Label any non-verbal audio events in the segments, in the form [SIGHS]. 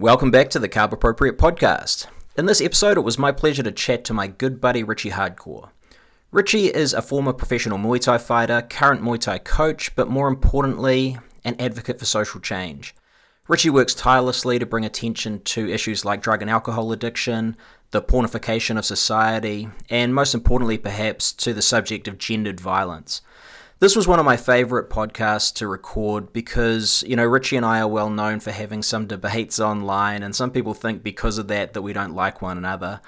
Welcome back to the Carb Appropriate podcast. In this episode, it was my pleasure to chat to my good buddy Richie Hardcore. Richie is a former professional Muay Thai fighter, current Muay Thai coach, but more importantly, an advocate for social change. Richie works tirelessly to bring attention to issues like drug and alcohol addiction, the pornification of society, and most importantly, perhaps, to the subject of gendered violence. This was one of my favorite podcasts to record because, you know, Richie and I are well known for having some debates online, and some people think because of that that we don't like one another.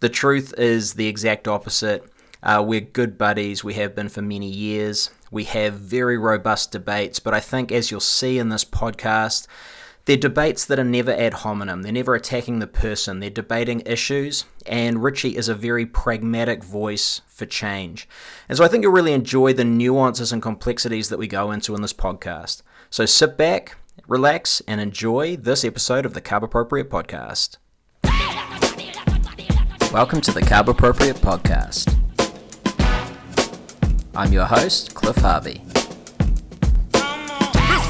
The truth is the exact opposite. Uh, we're good buddies, we have been for many years. We have very robust debates, but I think, as you'll see in this podcast, they're debates that are never ad hominem. They're never attacking the person. They're debating issues, and Richie is a very pragmatic voice for change. And so I think you'll really enjoy the nuances and complexities that we go into in this podcast. So sit back, relax, and enjoy this episode of the Carb Appropriate Podcast. Welcome to the Carb Appropriate Podcast. I'm your host, Cliff Harvey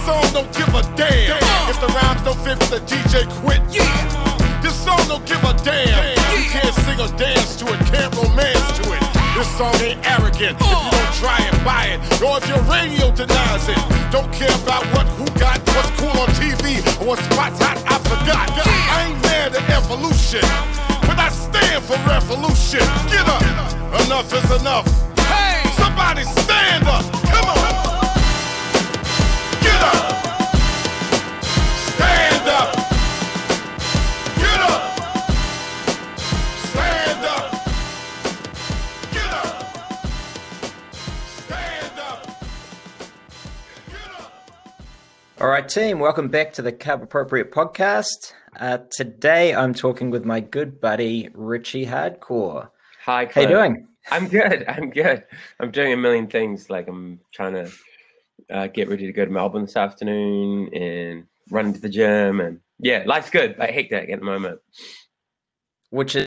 song don't give a damn. If the rhymes don't fit, the DJ quit. Yeah. This song don't give a damn. You can't sing or dance to it, can't romance to it. This song ain't arrogant. If you don't try and buy it, or if your radio denies it, don't care about what who got, what's cool on TV, or what spots hot. I forgot. I ain't mad at evolution, but I stand for revolution. Get up. Enough is enough. Hey, somebody stand up. Come on. All right, team, welcome back to the Carb Appropriate podcast. Uh, today I'm talking with my good buddy Richie Hardcore. Hi, Cliff. how you doing? I'm good. I'm good. I'm doing a million things. Like I'm trying to uh, get ready to go to Melbourne this afternoon and run to the gym, and yeah, life's good. I hate that at the moment. Which is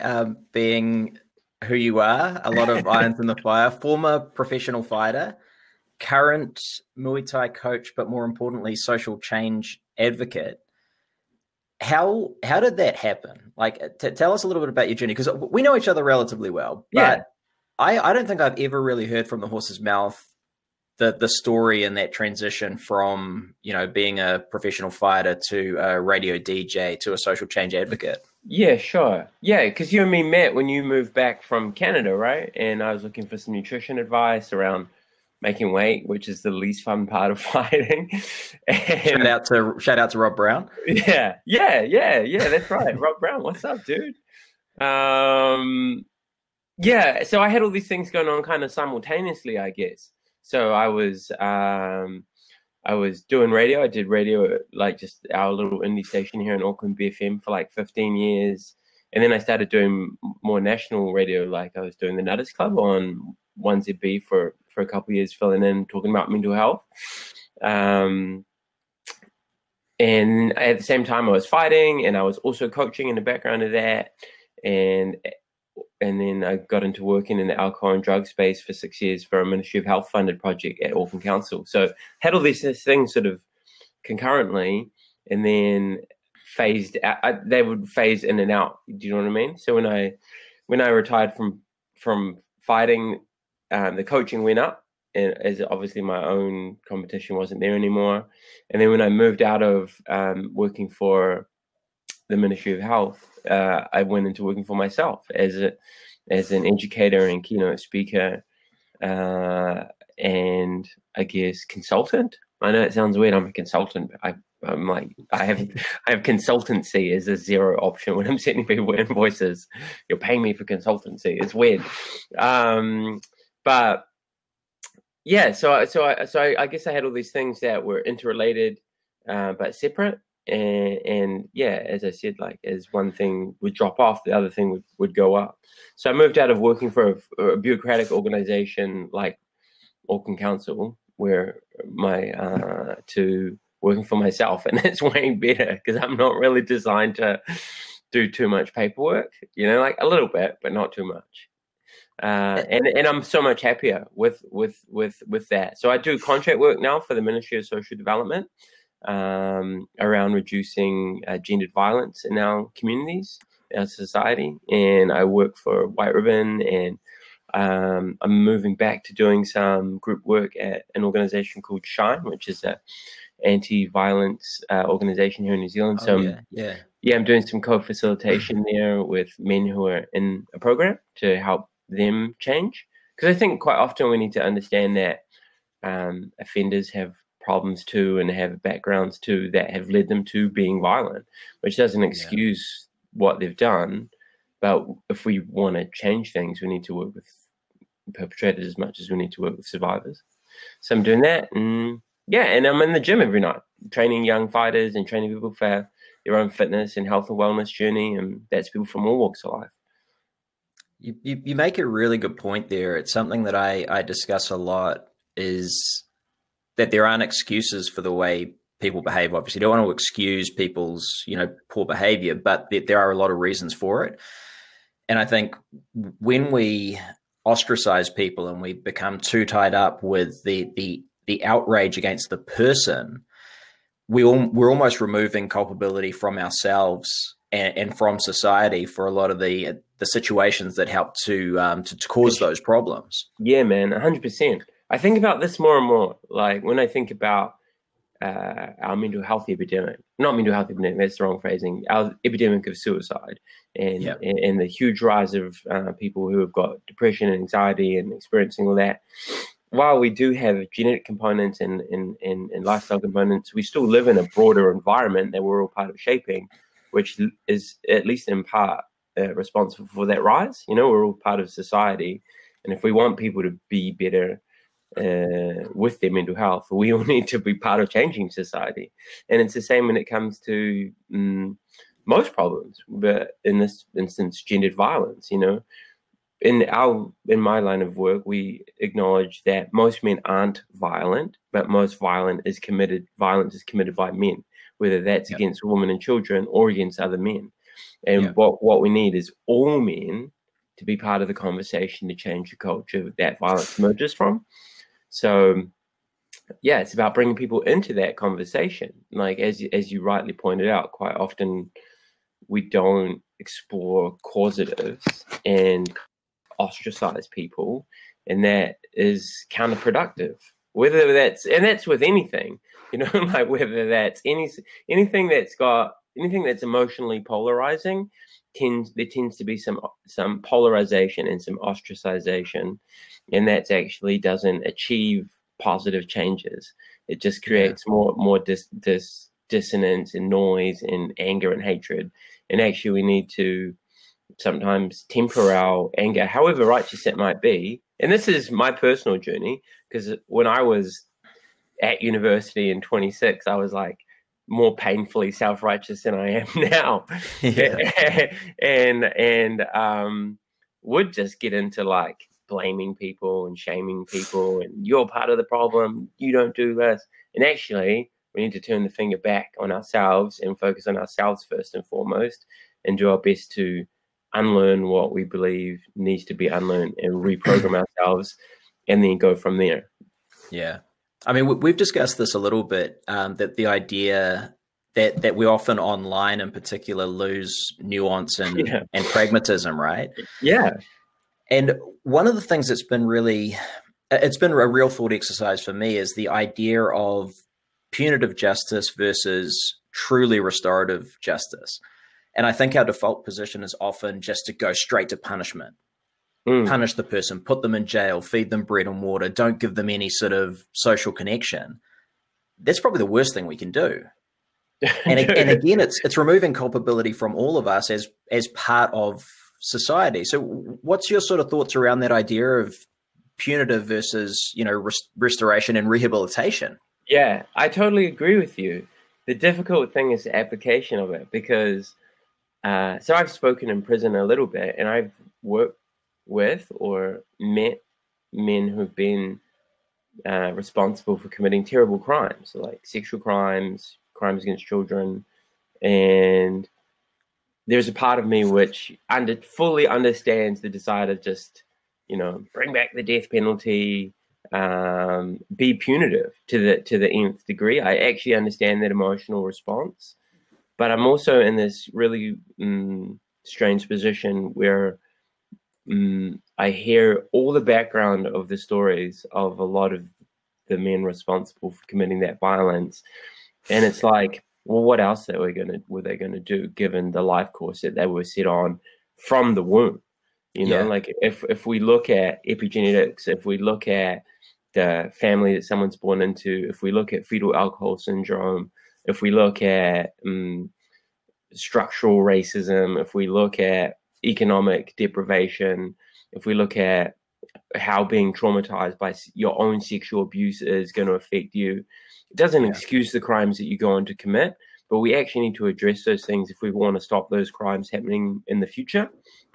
uh, being who you are, a lot of irons in the fire, former professional fighter current Muay Thai coach, but more importantly, social change advocate. How how did that happen? Like, uh, t- tell us a little bit about your journey because we know each other relatively well. But yeah. I I don't think I've ever really heard from the horse's mouth the the story and that transition from you know being a professional fighter to a radio DJ to a social change advocate. Yeah, sure. Yeah, because you and me met when you moved back from Canada, right? And I was looking for some nutrition advice around making weight, which is the least fun part of [LAUGHS] fighting. and, shout out to shout out to Rob Brown. Yeah, yeah, yeah, yeah. That's right, Rob Brown. What's up, dude? Um, yeah. So I had all these things going on kind of simultaneously, I guess. So I was um, I was doing radio. I did radio at like just our little indie station here in Auckland BFM for like 15 years. And then I started doing more national radio, like I was doing the Nutters Club on 1ZB for for a couple of years filling in, talking about mental health. Um, and at the same time, I was fighting, and I was also coaching in the background of that. And and then I got into working in the alcohol and drug space for six years for a Ministry of Health funded project at Auckland Council. So had all these things sort of concurrently, and then phased out. I, they would phase in and out. Do you know what I mean? So when I when I retired from from fighting um, the coaching went up, and as obviously my own competition wasn't there anymore. And then when I moved out of um, working for the Ministry of Health, uh, I went into working for myself as a as an educator and keynote speaker, uh, and I guess consultant. I know it sounds weird. I'm a consultant, I I'm like I have [LAUGHS] I have consultancy as a zero option when I'm sending people [LAUGHS] invoices. You're paying me for consultancy. It's weird. Um, but yeah, so so I, so I, I, guess I had all these things that were interrelated uh, but separate, and and yeah, as I said, like as one thing would drop off, the other thing would would go up. So I moved out of working for a, a bureaucratic organization like Auckland Council, where my uh, to working for myself, [LAUGHS] and it's way better because I'm not really designed to do too much paperwork. You know, like a little bit, but not too much uh, and and I'm so much happier with with with with that. So I do contract work now for the Ministry of Social Development, um, around reducing uh, gendered violence in our communities, our society. And I work for White Ribbon, and um, I'm moving back to doing some group work at an organization called Shine, which is a anti-violence uh, organization here in New Zealand. Oh, so yeah, yeah. yeah, I'm doing some co-facilitation there with men who are in a program to help them change. Because I think quite often we need to understand that um, offenders have problems too and have backgrounds too that have led them to being violent, which doesn't excuse what they've done. But if we want to change things, we need to work with perpetrators as much as we need to work with survivors. So I'm doing that, and yeah, and I'm in the gym every night, training young fighters and training people for their own fitness and health and wellness journey, and that's people from all walks of life. You, you, you make a really good point there. It's something that I, I discuss a lot is that there aren't excuses for the way people behave. Obviously, you don't want to excuse people's you know poor behavior, but there, are a lot of reasons for it. And I think when we ostracize people and we become too tied up with the the the outrage against the person, we all, we're almost removing culpability from ourselves and, and, from society for a lot of the the situations that help to um, to, to cause those problems. Yeah, man, hundred percent. I think about this more and more. Like when I think about uh, our mental health epidemic, not mental health epidemic, that's the wrong phrasing, our epidemic of suicide and, yep. and, and, the huge rise of uh, people who have got depression and anxiety and experiencing all that. While we do have genetic components and, and, and, and lifestyle components, we still live in a broader environment that we're all part of shaping, which is at least in part uh, responsible for that rise. You know, we're all part of society. And if we want people to be better, uh, with their mental health. We all [LAUGHS] need to be part of changing society, and it's the same when it comes to um, most problems. But in this instance, gendered violence. You know, in our in my line of work, we acknowledge that most men aren't violent, but most violent is committed. Violence is committed by men, whether that's yep. against women and children or against other men. And yep. what what we need is all men to be part of the conversation to change the culture that violence emerges from. So yeah, it's about bringing people into that conversation. Like as as you rightly pointed out, quite often we don't explore causatives and ostracize people, and that is counterproductive. Whether that's and that's with anything, you know, [LAUGHS] like whether that's any anything that's got anything that's emotionally polarizing, tends there tends to be some some polarization and some ostracization, and that actually doesn't achieve positive changes. It just creates yeah. more more dis, dis, dissonance and noise and anger and hatred. And actually, we need to sometimes temper our anger, however righteous it might be. And this is my personal journey because when I was at university in 26, I was like, more painfully self-righteous than I am [LAUGHS] now. [LAUGHS] and and um would just get into like blaming people and shaming people and you're part of the problem, you don't do this. And actually we need to turn the finger back on ourselves and focus on ourselves first and foremost and do our best to unlearn what we believe needs to be unlearned and reprogram [CLEARS THROAT] ourselves and then go from there. Yeah. I mean, we've discussed this a little bit. Um, that the idea that that we often online, in particular, lose nuance and [LAUGHS] yeah. and pragmatism, right? Yeah. And one of the things that's been really, it's been a real thought exercise for me is the idea of punitive justice versus truly restorative justice. And I think our default position is often just to go straight to punishment mm. punish the person, put them in jail, feed them bread and water, don't give them any sort of social connection. That's probably the worst thing we can do. [LAUGHS] And, and again, it's it's removing culpability from all of us as as part of society. So, what's your sort of thoughts around that idea of punitive versus you know rest- restoration and rehabilitation? Yeah, I totally agree with you. The difficult thing is the application of it because uh, so I've spoken in prison a little bit, and I've worked with or met men who've been uh, responsible for committing terrible crimes, like sexual crimes, crimes against children, and there's a part of me which under fully understands the desire to just, you know, bring back the death penalty, um, be punitive to the to the nth degree. I actually understand that emotional response, but I'm also in this really mm, strange position where mm, I hear all the background of the stories of a lot of the men responsible for committing that violence, and it's like, well, what else they were gonna were they gonna do given the life course that they were set on from the womb? You know, yeah. like if if we look at epigenetics, if we look at the family that someone's born into, if we look at fetal alcohol syndrome, if we look at um, structural racism, if we look at economic deprivation, if we look at how being traumatized by your own sexual abuse is going to affect you, it doesn't yeah. excuse the crimes that you go on to commit, but we actually need to address those things if we want to stop those crimes happening in the future. [COUGHS]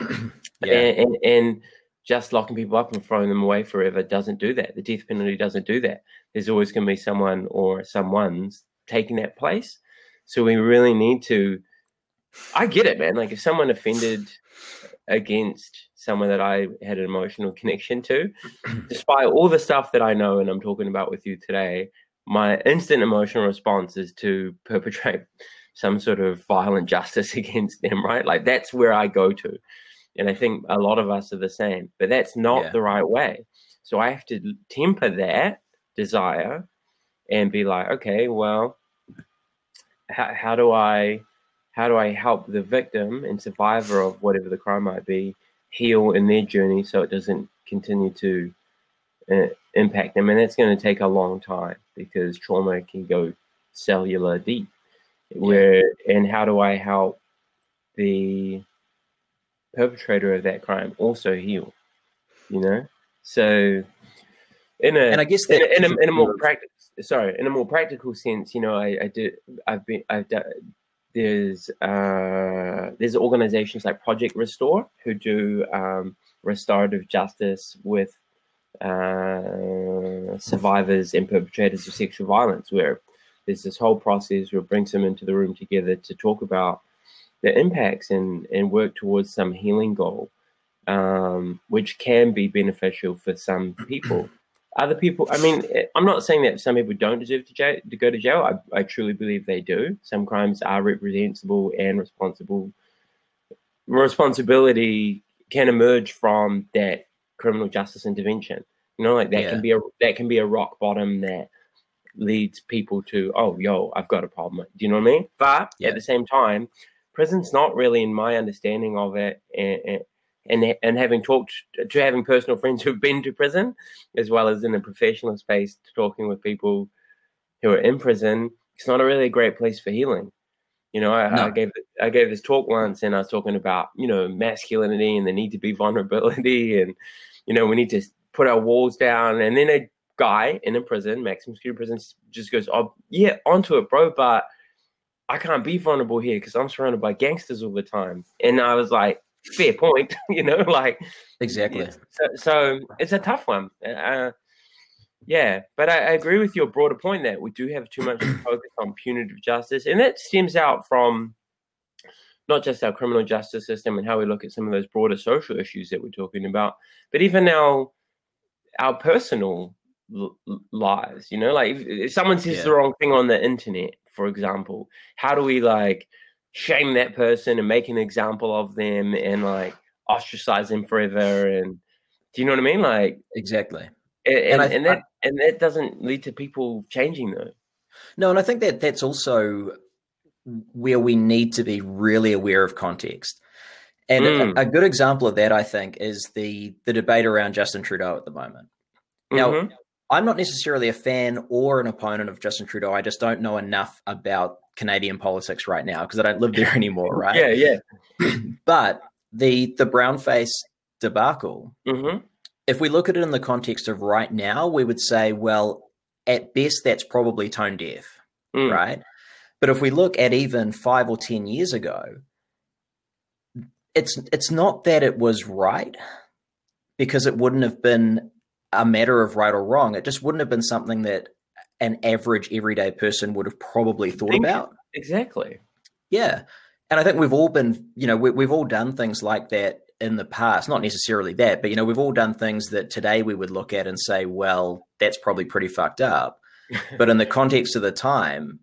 yeah. and, and, and just locking people up and throwing them away forever doesn't do that. The death penalty doesn't do that. There's always going to be someone or someone's taking that place. So we really need to. I get it, man. Like if someone offended against someone that I had an emotional [LAUGHS] connection to, [CLEARS THROAT] despite all the stuff that I know and I'm talking about with you today, my instant emotional response is to perpetrate [LAUGHS] some sort of violent justice [LAUGHS] against them, right? Like that's where I go to. And I think a lot of us are the same, but that's not yeah. the right way. So I have to temper that desire and be like, okay, well, how, how do I how do I help the victim and survivor of whatever the crime might be heal in their journey so it doesn't continue to uh, impact them? And that's going to take a long time because trauma can go cellular deep. Where yeah. and how do I help the perpetrator of that crime also heal. You know, so in a and I guess that in a, in a, in a more practical sorry in a more practical sense, you know, I, I did I've been I've done there's uh, there's organizations like Project Restore who do um, restorative justice with uh, survivors and perpetrators of sexual violence, where there's this whole process where it brings them into the room together to talk about the impacts and, and work towards some healing goal, um, which can be beneficial for some people. Other people, I mean, eh, I'm not saying that some people don't deserve to, jail, to go to jail. I, I truly believe they do. Some crimes are reprehensible and responsible. Responsibility can emerge from that criminal justice intervention. You know, like that yeah. can be a that can be a rock bottom that leads people to, oh, yo, I've got a problem. Do you know what I mean? But yeah. at the same time, prison's not really, in my understanding of it, and, and and having talked to having personal friends who've been to prison, as well as in a professional space, talking with people who are in prison, it's not a really great place for healing. You know, I, no. I, gave I gave this talk once, and I was talking about you know masculinity and the need to be vulnerability, [LAUGHS] and you know we need to put our walls down. And then a guy in a prison, maximum security prison, just goes, "Oh yeah, onto it, bro," but I can't be vulnerable here because I'm surrounded by gangsters all the time. And I was like, fair point, [LAUGHS] you know, like exactly. So, so it's a tough one. Uh, yeah, but I, I, agree with your broader point that we do have too much [CLEARS THROAT] focus on punitive justice, and that stems out from not just our criminal justice system and how we look at some of those broader social issues that we're talking about, but even our our personal lives. You know, like if, if someone says yeah. the wrong thing on the internet, for example? How do we like shame that person and make an example of them and like ostracize them forever? And do you know what I mean? Like exactly. And, and, I, and that I, and that doesn't lead to people changing though. No, and I think that that's also where we need to be really aware of context. And mm. a, a, good example of that, I think, is the the debate around Justin Trudeau at the moment. Now, mm-hmm. I'm not necessarily a fan or an opponent of Justin Trudeau. I just don't know enough about Canadian politics right now because I don't live there [LAUGHS] anymore, right? yeah, yeah. [CLEARS THROAT] but the the brownface debacle, mm-hmm. if we look at it in the context of right now, we would say, well, at best, that's probably tone deaf, mm. right? But if we look at even five or ten years ago, it's it's not that it was right because it wouldn't have been a matter of right or wrong. It just wouldn't have been something that an average everyday person would have probably thought about. Exactly. Yeah. And I think we've all been, you know, we, have all done things like that in the past, not necessarily that, but you know, we've all done things that today we would look at and say, well, that's probably pretty fucked up. [LAUGHS] but in the context of the time,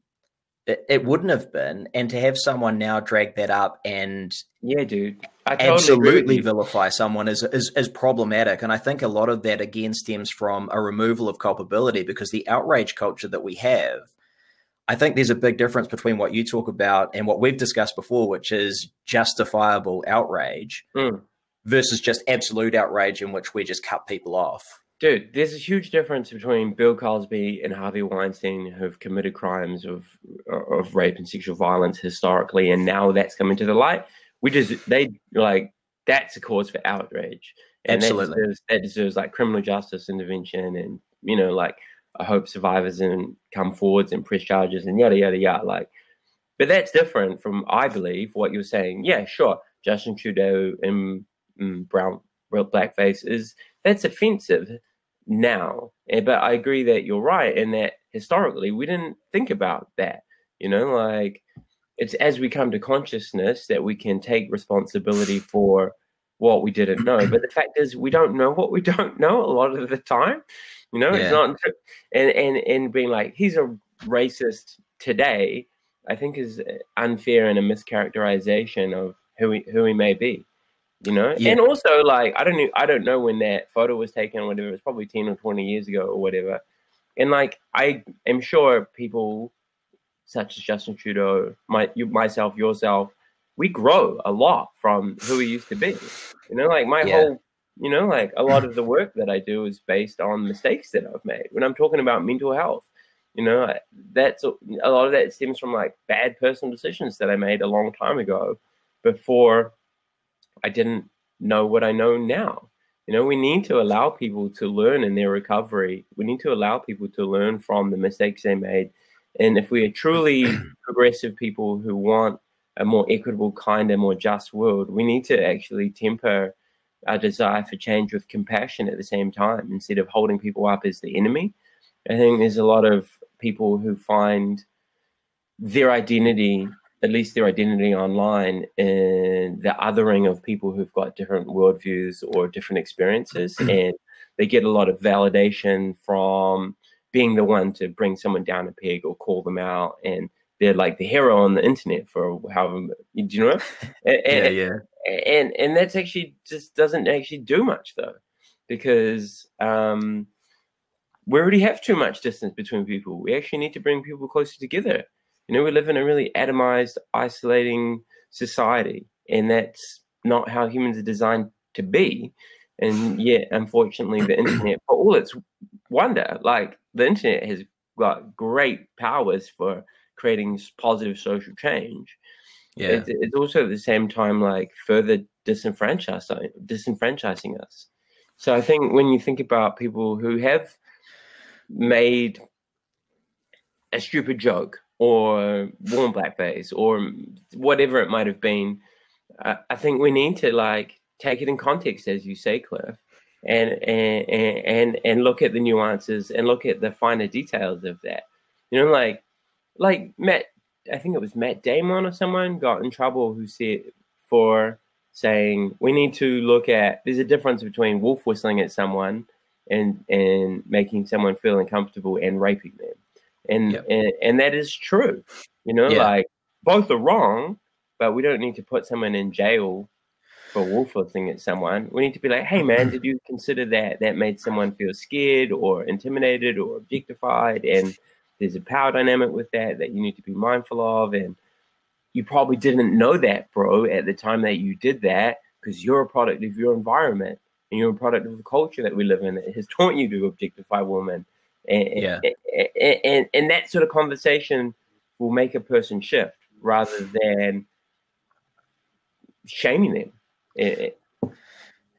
it, it, wouldn't have been. And to have someone now drag that up and yeah, dude, totally absolutely vilify someone is, is is problematic. And I think a lot of that again stems from a removal of culpability because the outrage culture that we have I think there's a big difference between what you talk about and what we've discussed before, which is justifiable outrage mm. versus just absolute outrage in which we just cut people off. Dude, there's a huge difference between Bill Cosby and Harvey Weinstein who've committed crimes of of rape and sexual violence historically, and now that's coming to the light. We just they like that's a cause for outrage, and Absolutely. That deserves, that deserves like criminal justice intervention, and you know like I hope survivors and come forwards and press charges and yada yada yada. Like, but that's different from I believe what you're saying. Yeah, sure, Justin Trudeau in, in mm, brown blackface is that's offensive now. But I agree that you're right in that historically we didn't think about that. You know, like it's as we come to consciousness that we can take responsibility for what we didn't know. But the fact is, we don't know what we [LAUGHS] don't know a lot of the time. You know, yeah. it's not and and and being like he's a racist today. I think is uh, unfair and a mischaracterization of who he who he may be. You know, yeah. and also like I don't know I don't know when that photo was taken or whatever. It was probably ten or twenty years ago or whatever. And like I am sure people such as Justin Trudeau, my you myself, yourself, we grow a lot from who we used to be. You know, like my yeah. whole you know, like a lot of [CLEARS THROAT] the work that I do is based on mistakes that I've made. When I'm talking about mental health, you know, that's a lot of that stems from like bad personal decisions that I made a long time ago before I didn't know what I know now. You know, we need to allow people to learn in their recovery. We need to allow people to learn from the mistakes they made. And if we are truly [CLEARS THROAT] progressive people who want a more equitable, kinder, more just world, we need to actually temper our desire for change with compassion at the same time instead of holding people up as the enemy. I think there's a lot of people who find their identity, at least their identity online, in the othering of people who've got different worldviews or different experiences. [CLEARS THROAT] and they get a lot of validation from being the one to bring someone down a peg or call them out. And they're like the hero on the internet for however, do you know? And, [LAUGHS] yeah, yeah and and that's actually just doesn't actually do much though, because um, we already have too much distance between people. We actually need to bring people closer together. You know, we live in a really atomized, isolating society, and that's not how humans are designed to be. And yet, unfortunately, the [CLEARS THROAT] internet, for all its wonder, like the internet has got great powers for creating positive social change. Yeah. It's, it's also at the same time like further disenfranchising disenfranchising us. So i think when you think about people who have made a stupid joke or worn blackface or whatever it might have been I, I think we need to like take it in context as you say cliff and and and and look at the nuances and look at the finer details of that you know like like Matt I think it was Matt Damon or someone got in trouble who said for saying we need to look at there's a difference between wolf whistling at someone and and making someone feel uncomfortable and raping them. And yep. and, and that is true. You know, yeah. like both are wrong, but we don't need to put someone in jail for wolf whistling at someone. We need to be like, hey man, did you consider that that made someone feel scared or intimidated or objectified and there's a power dynamic with that that you need to be mindful of. And you probably didn't know that, bro, at the time that you did that because you're a product of your environment and you're a product of the culture that we live in that has taught you to objectify women. And, yeah. and, and, and that sort of conversation will make a person shift rather than shaming them. Eh, eh,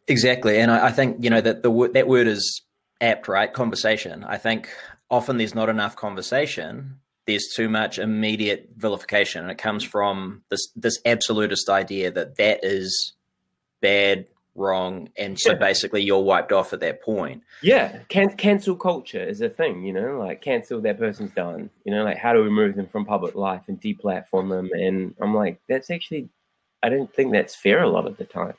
exactly, and I, I, think you know that the that word is apt, right? Conversation. I think often there's not enough conversation there's too much immediate vilification and it comes from this this absolutist idea that that is bad wrong and so yeah. basically you're wiped off at that point yeah Can- cancel culture is a thing you know like cancel that person's done you know like how do we remove them from public life and deplatform them and i'm like that's actually i don't think that's fair a lot of the time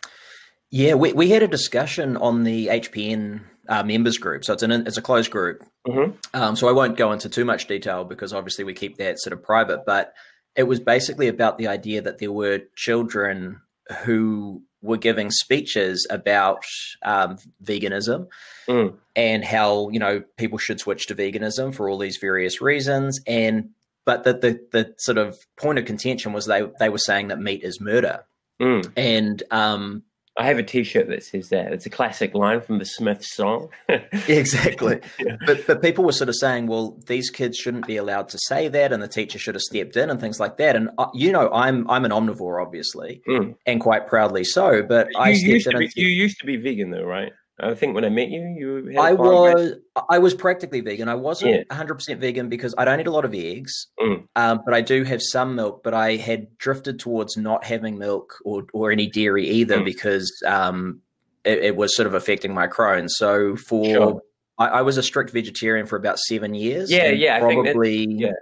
Yeah, we, we had a discussion on the HPN uh, members group. So it's an it's a closed group. Mm-hmm. Um, so I won't go into too much detail because obviously we keep that sort of private. But it was basically about the idea that there were children who were giving speeches about um, veganism Mm. and how you know people should switch to veganism for all these various reasons and but the, the the sort of point of contention was they they were saying that meat is murder Mm. and um I have a T-shirt that says that. It's a classic line from the Smiths song. [LAUGHS] exactly [LAUGHS] Yeah. but but people were sort of saying well these kids shouldn't be allowed to say that and the teacher should have stepped in and things like that and uh, you know i'm i'm an omnivore obviously Mm. and quite proudly so but i you, stepped used in to be, and you used to be vegan, though, right? I think when I met you, you had I was I was practically vegan. I wasn't Yeah. 100% vegan because I don't eat a lot of eggs, Mm. um, but I do have some milk. But I had drifted towards not having milk or, or any dairy either Mm. because um, it, it was sort of affecting my Crohn's. So for Sure. I, I was a strict vegetarian for about seven years. Yeah, yeah, I think that- Probably yeah.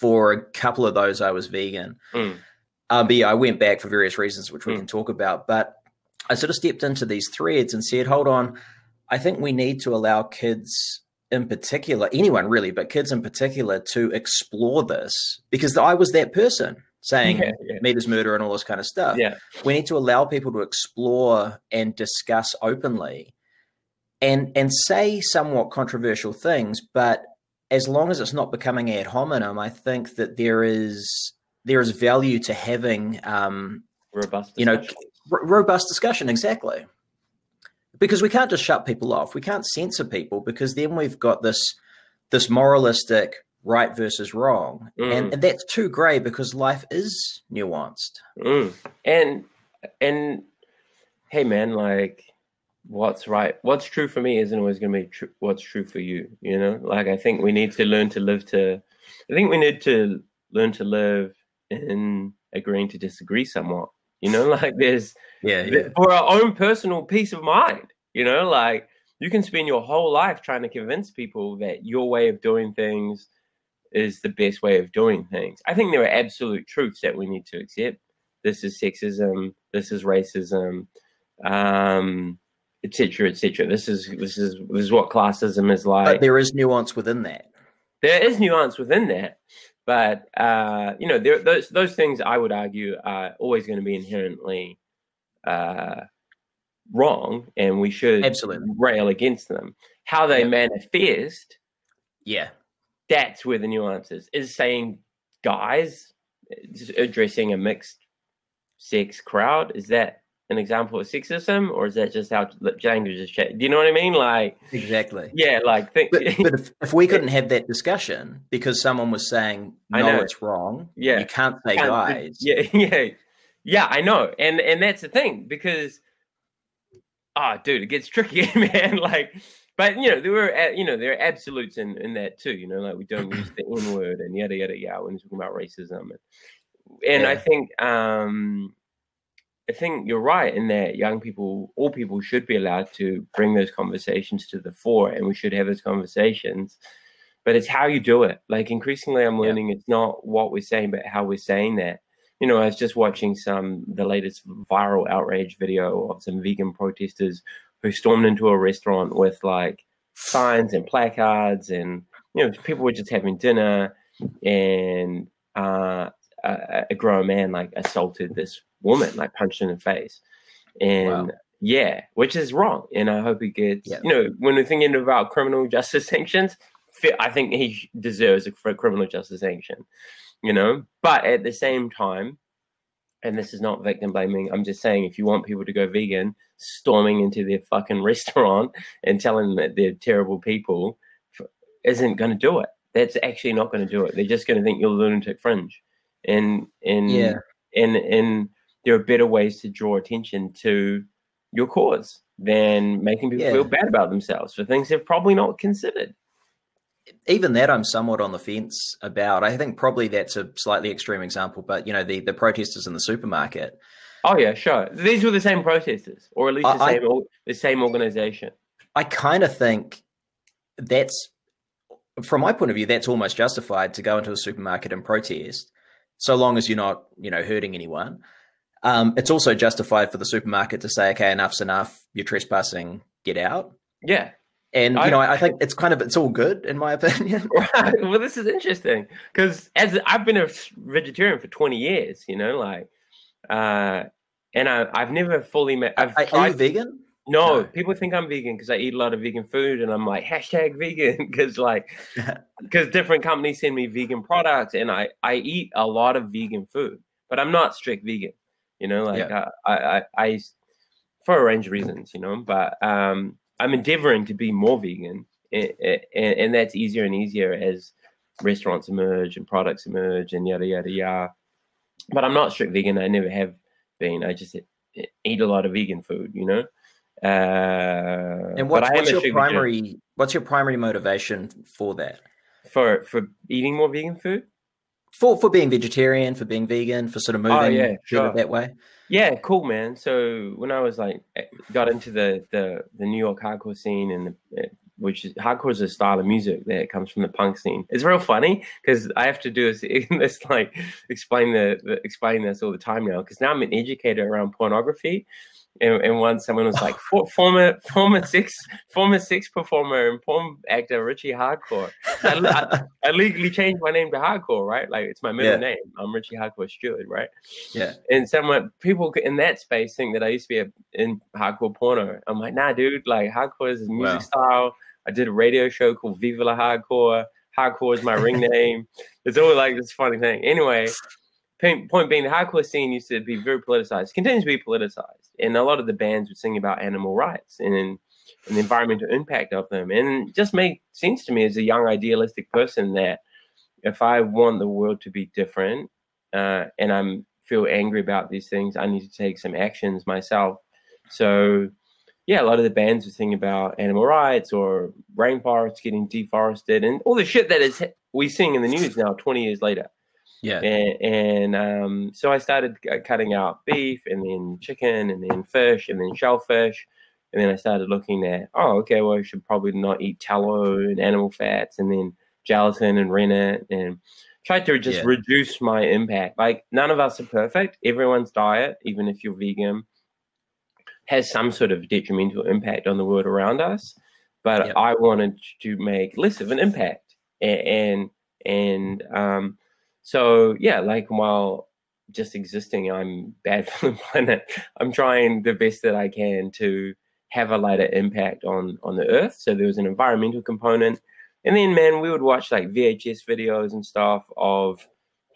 for a couple of those, I was vegan. Mm. Um, but yeah, I went back for various reasons, which we Mm. can talk about. But I sort of stepped into these threads and said, hold on, I think we need to allow kids in particular, anyone really, but kids in particular, to explore this because I was that person saying Yeah, yeah. meat is murder and all this kind of stuff. Yeah. We need to allow people to explore and discuss openly and and say somewhat controversial things, but as long as it's not becoming ad hominem, I think that there is there is value to having um, Robust. You know. R- robust discussion. Exactly, because we can't just shut people off. We can't censor people because then we've got this this moralistic right versus wrong, Mm. and, and that's too grey because life is nuanced. Mm. And and hey, man, like what's right, what's true for me isn't always going to be true. What's true for you, you know? Like I think we need to learn to live to. I think we need to learn to live in agreeing to disagree somewhat. You know, [LAUGHS] like there's Yeah, for our own personal peace of mind. You know, like you can spend your whole life trying to convince people that your way of doing things is the best way of doing things. I think there are absolute truths that we need to accept. This is sexism. This is racism, um, etc., etc. This is this is this is what classism is like but there is nuance within that. there is nuance within that, but uh, you know, there, those those things I would argue are always going to be inherently uh, wrong, and we should Absolutely. rail against them. How they Yeah. manifest, Yeah, that's where the nuance is. Is saying guys is addressing a mixed sex crowd is that an example of sexism, or is that just how language is changed? Do you know what I mean? Like, exactly. yeah, like think. But, [LAUGHS] but if, if we couldn't have that discussion because someone was saying no, it's wrong. Yeah. you can't say can't- guys. [LAUGHS] Yeah, yeah, yeah. I know, and and that's the thing because, ah, dude, it gets tricky, [LAUGHS] man. Like, but you know, there were you know there are absolutes in in that too. You know, like we don't use the [CLEARS THROAT] N word and yada yada yada when we're talking about racism, and, and I think um, I think you're right in that young people, all people, should be allowed to bring those conversations to the fore, and we should have those conversations. But it's how you do it. Like increasingly, I'm Yeah. learning it's not what we're saying, but how we're saying that you know, I was just watching some the latest viral outrage video of some vegan protesters who stormed into a restaurant with like signs and placards, and you know, people were just having dinner, and uh, a, a grown man like assaulted this woman, like punched in the face, and. Wow. Yeah, which is wrong, and I hope he gets. Yeah. You know, when we're thinking about criminal justice [LAUGHS] sanctions, I think he deserves a criminal justice sanction you know but at the same time and this is not victim blaming i'm just saying if you want people to go vegan storming into their fucking [LAUGHS] restaurant and telling them that they're terrible people isn't going to do it that's actually not going to do it they're just going to think you're a lunatic fringe and and Yeah. and and there are better ways to draw attention to your cause than making people Yeah. feel bad about themselves for things they've probably not considered even that I'm somewhat on the fence about. I think probably that's a slightly extreme example, but you know, the the protesters in the supermarket. Oh yeah, sure. These were the same protesters, or at least the I- I- same or- the same organization. I kind of think that's from my point of view, that's almost justified to go into a supermarket and protest, so long as you're not, you know, hurting anyone. Um, it's also justified for the supermarket to say, okay, enough's enough. You're trespassing. Get out. Yeah. And you know, I think it's kind of it's all good in my opinion. Right. [LAUGHS] Well, this is interesting because as I've been a vegetarian for 20 years, you know, like, uh, and I, I've never fully met. I've are, tried, are you vegan? No, No. people think I'm vegan because I eat a lot of vegan food, and I'm like hashtag vegan [LAUGHS] because like [LAUGHS] because different companies send me vegan products, and I I eat a lot of vegan food, but I'm not strict vegan. You know, like Yeah. I, I I for a range of reasons, you know, but um I'm endeavoring to be more vegan, and, and, and that's easier and easier as restaurants emerge and products emerge and yada yada yada. But I'm not strict vegan. I never have been. I just eat a lot of vegan food, you know. Uh, And what's, what's your primary what's your primary motivation for that? for for eating more vegan food? For for being vegetarian, for being vegan, for sort of moving Oh, yeah, sure. that way. Yeah, cool, man. So when I was like eh, got into the the the New York hardcore scene and the, eh, which is hardcore is a style of music that comes from the punk scene. It's real funny because I have to do this, [LAUGHS] this like explain the, the explain this all the time now because now I'm an educator around pornography. And, and once someone was like, "For- former former six former six performer and porn actor Richie Hardcore. I, I, I legally changed my name to Hardcore, right? Like it's my middle Yeah. name. I'm Richie Hardcore Stewart, right? yeah. and someone people in that space think that I used to be a, in hardcore porno. I'm like, nah, dude. Like hardcore is a music Wow. style. I did a radio show called Viva la Hardcore. Hardcore is my ring [LAUGHS] name. It's all like this funny thing. Anyway, point, being, the hardcore scene used to be very politicized. Continues to be politicized, and a lot of the bands would sing about animal rights and and the environmental impact of them. And it just made sense to me as a young idealistic person that if I want the world to be different, uh, and I'm feel angry about these things, I need to take some actions myself. So, yeah, a lot of the bands were singing about animal rights or rainforests getting deforested and all the shit that is we seeing in the news now, 20 years later. Yeah. And, and um, so I started cutting out beef and then chicken and then fish and then shellfish. And then I started looking at, oh, okay, well, I should probably not eat tallow and animal fats and then gelatin and rennet and tried to just Yeah. reduce my impact. Like, none of us are perfect. Everyone's diet, even if you're vegan, has some sort of detrimental impact on the world around us. But Yep. I wanted to make less of an impact. A- And, and, um, so yeah, like while just existing, I'm bad [LAUGHS] for the planet. I'm trying the best that I can to have a lighter impact on on the earth. So there was an environmental component, and then man, we would watch like VHS videos and stuff of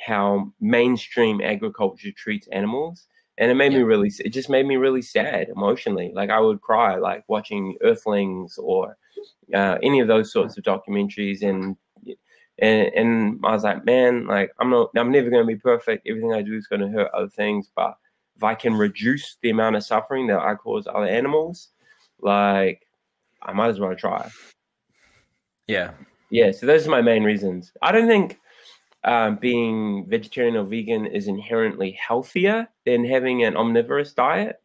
how mainstream agriculture treats animals, and it made me really. It just made me really sad emotionally. Like I would cry like watching Earthlings or uh, any of those sorts of documentaries and and and I was like, man, like I'm not, I'm never going to be perfect. Everything I do is going to hurt other things, but if I can reduce the amount of suffering that I cause other animals, like I might as well try. Yeah. Yeah, so those are my main reasons. I don't think um, being vegetarian or vegan is inherently healthier than having an omnivorous diet.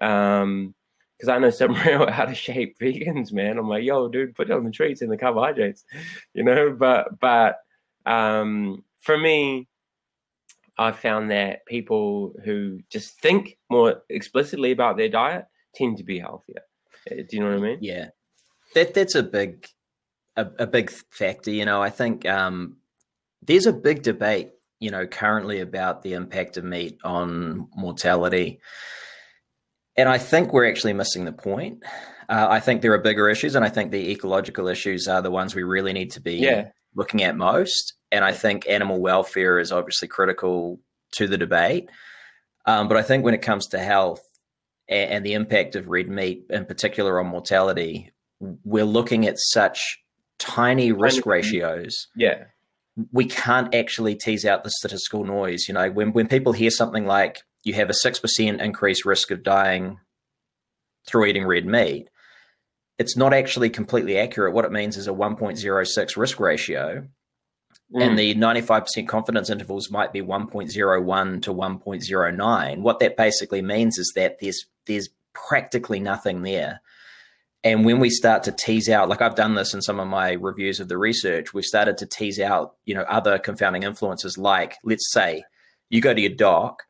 Um, because I know some [LAUGHS] real out of shape vegans, man. I'm like, yo, dude, put on the treats and the carbohydrates, you know. But but um, for me, I found that people who just think more explicitly about their diet tend to be healthier. Uh, Do you know what I mean? Yeah, that that's a big a, a big factor. You know, I think um, there's a big debate. You know, currently about the impact of meat on mortality, and I think we're actually missing the point. Uh, I think there are bigger issues, and I think the ecological issues are the ones we really need to be Yeah. looking at most. And I think animal welfare is obviously critical to the debate. Um, but I think when it comes to health and, and the impact of red meat, in particular on mortality, we're looking at such tiny risk ratios. Yeah. We can't actually tease out the statistical noise. You know, when when people hear something like you have a six percent increased risk of dying through eating red meat, it's not actually completely accurate. What it means is a 1.06 risk ratio, Mm. and the 95% confidence intervals might be 1.01 to 1.09 what that basically means is that there's there's practically nothing there and when we start to tease out like i've done this in some of my reviews of the research we've started to tease out you know other confounding influences like let's say you go to your doc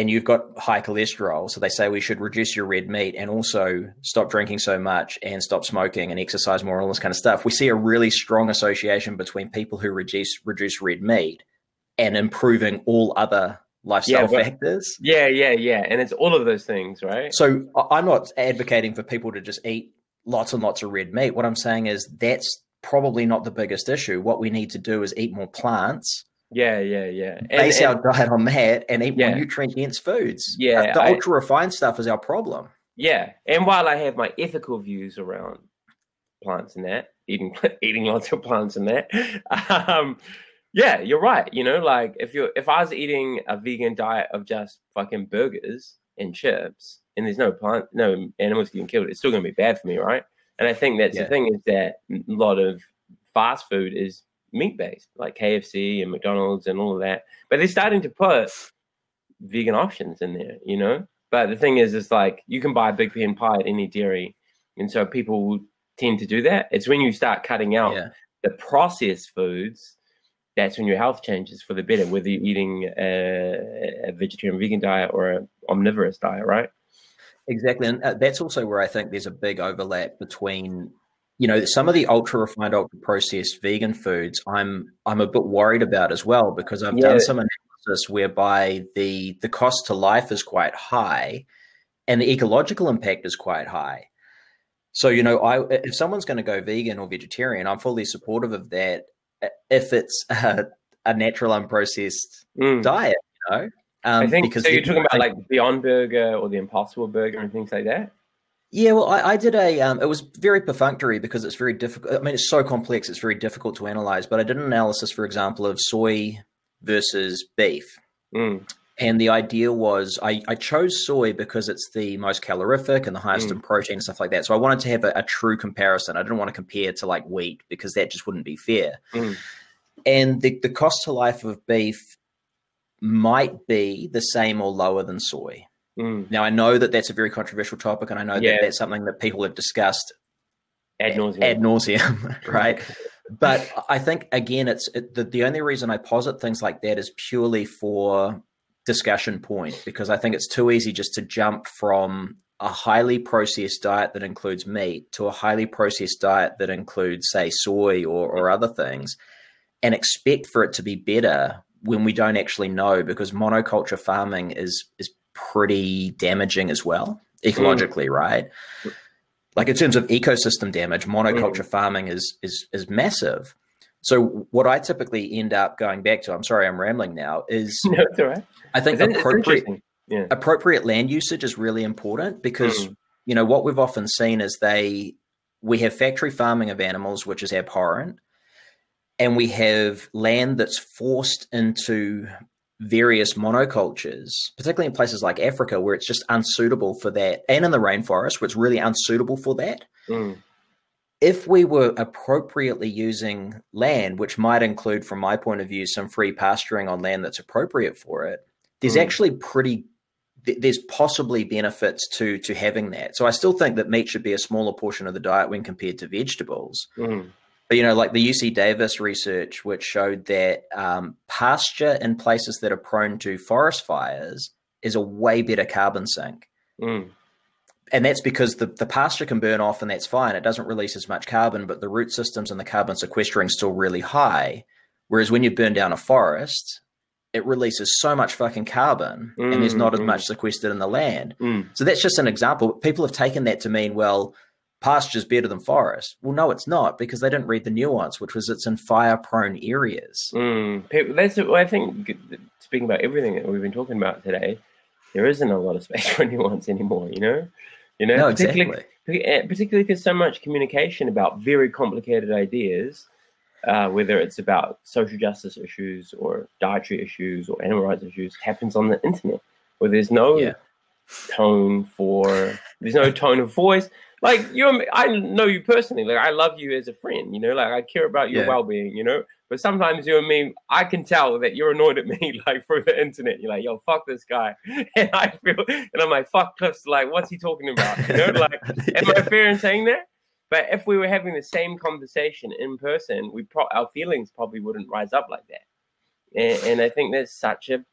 and you've got high cholesterol, so they say we should reduce your red meat and also stop drinking so much and stop smoking and exercise more, and all this kind of stuff. We see a really strong association between people who reduce reduce red meat and improving all other lifestyle Yeah, but- factors. Yeah, yeah, yeah. And it's all of those things, right? So I'm not advocating for people to just eat lots and lots of red meat. What I'm saying is that's probably not the biggest issue. What we need to do is eat more plants, Yeah, yeah, yeah. And, base and- our diet on that, and eat Yeah. more nutrient dense foods. Yeah, the I- ultra refined stuff is our problem. yeah. And while I have my ethical views around plants and that, eating [LAUGHS] eating lots of plants and that, [LAUGHS] um, yeah, you're right. You know, like if you're if I was eating a vegan diet of just fucking burgers and chips, and there's no plant, no animals getting killed, it's still going to be bad for me, right? And I think that's Yeah. the thing is that a lot of fast food is meat based, like KFC and McDonald's and all of that. But they're starting to put vegan options in there, you know. But the thing is, it's like you can buy a big pen pie at any dairy, and so people tend to do that. It's when you start cutting out Yeah. the processed foods that's when your health changes for the better, whether you're eating a, a vegetarian vegan diet or an omnivorous diet, right? Exactly, and uh, that's also where I think there's a big overlap between, you know, some of the ultra refined, ultra processed vegan foods. I'm I'm a bit worried about as well because I've Yeah. done some analysis whereby the the cost to life is quite high, and the ecological impact is quite high. So you know, I if someone's going to go vegan or vegetarian, I'm fully supportive of that uh, if it's [LAUGHS] a, a natural unprocessed Mm. diet. You know, um, I think because so. You're talking about like Beyond Burger or the Impossible Burger and things like that. Yeah, well, I, I did a. Um, it was very perfunctory because it's very difficult. I mean, it's so complex; it's very difficult to analyze. But I did an analysis, for example, of soy versus beef, Mm. and the idea was I, I chose soy because it's the most calorific and the highest Mm. in protein and stuff like that. So I wanted to have a, a true comparison. I didn't want to compare to like wheat because that just wouldn't be fair. Mm. And the, the cost to life of beef might be the same or lower than soy. Mm. Now I know that that's a very controversial topic, and I know Yeah. that that's something that people have discussed Ad nauseum. ad nauseum, [LAUGHS] right? but I think again, it's it, the the only reason I posit things like that is purely for discussion point because I think it's too easy just to jump from a highly processed diet that includes meat to a highly processed diet that includes, say, soy or, or other things, and expect for it to be better when we don't actually know because monoculture farming is is pretty damaging as well ecologically, right? Like in terms of ecosystem damage, monoculture farming is is is massive. So what I typically end up going back to, I'm sorry, I'm rambling now, is [LAUGHS] no, it's all right. I think It's, appropriate. Yeah. appropriate land usage is really important because Mm. you know what we've often seen is they we have factory farming of animals which is abhorrent and we have land that's forced into various monocultures particularly in places like africa where it's just unsuitable for that and in the rainforest where it's really unsuitable for that Mm. if we were appropriately using land, which might include, from my point of view, some free pasturing on land that's appropriate for it, there's Mm. actually pretty there's possibly benefits to to having that. So I still think that meat should be a smaller portion of the diet when compared to vegetables. Mm. But you know, like the UC Davis research, which showed that um, pasture in places that are prone to forest fires is a way better carbon sink Mm. and that's because the, the pasture can burn off and that's fine. It doesn't release as much carbon, but the root systems and the carbon sequestering is still really high. Whereas when you burn down a forest, it releases so much fucking carbon and there's not as Mm, mm. much sequestered in the land. Mm. So that's just an example. People have taken that to mean, well, pasture's better than forest. Well, no, it's not because they didn't read the nuance, which was it's in fire prone areas. Mm. That's I think. Speaking about everything that we've been talking about today, there isn't a lot of space [LAUGHS] for nuance anymore. You know, you know, No, particularly exactly. eh, particularly because so much communication about very complicated ideas, uh, whether it's about social justice issues or dietary issues or animal rights issues, happens on the internet, where there's no Yeah. tone for there's no tone of voice. Like you, I know you personally. Like I love you as a friend. You know, like I care about your Yeah. well-being. You know, but sometimes you and me, I can tell that you're annoyed at me, [LAUGHS] like through the internet. You're like, "Yo, fuck this guy," [LAUGHS] and I feel, and I'm like, "Fuck Cliff's." Like, what's he talking about? You know, [LAUGHS] like, am I fair in saying that? But if we were having the same conversation in person, we pro- our feelings probably wouldn't rise up like that. And, and I think that's such a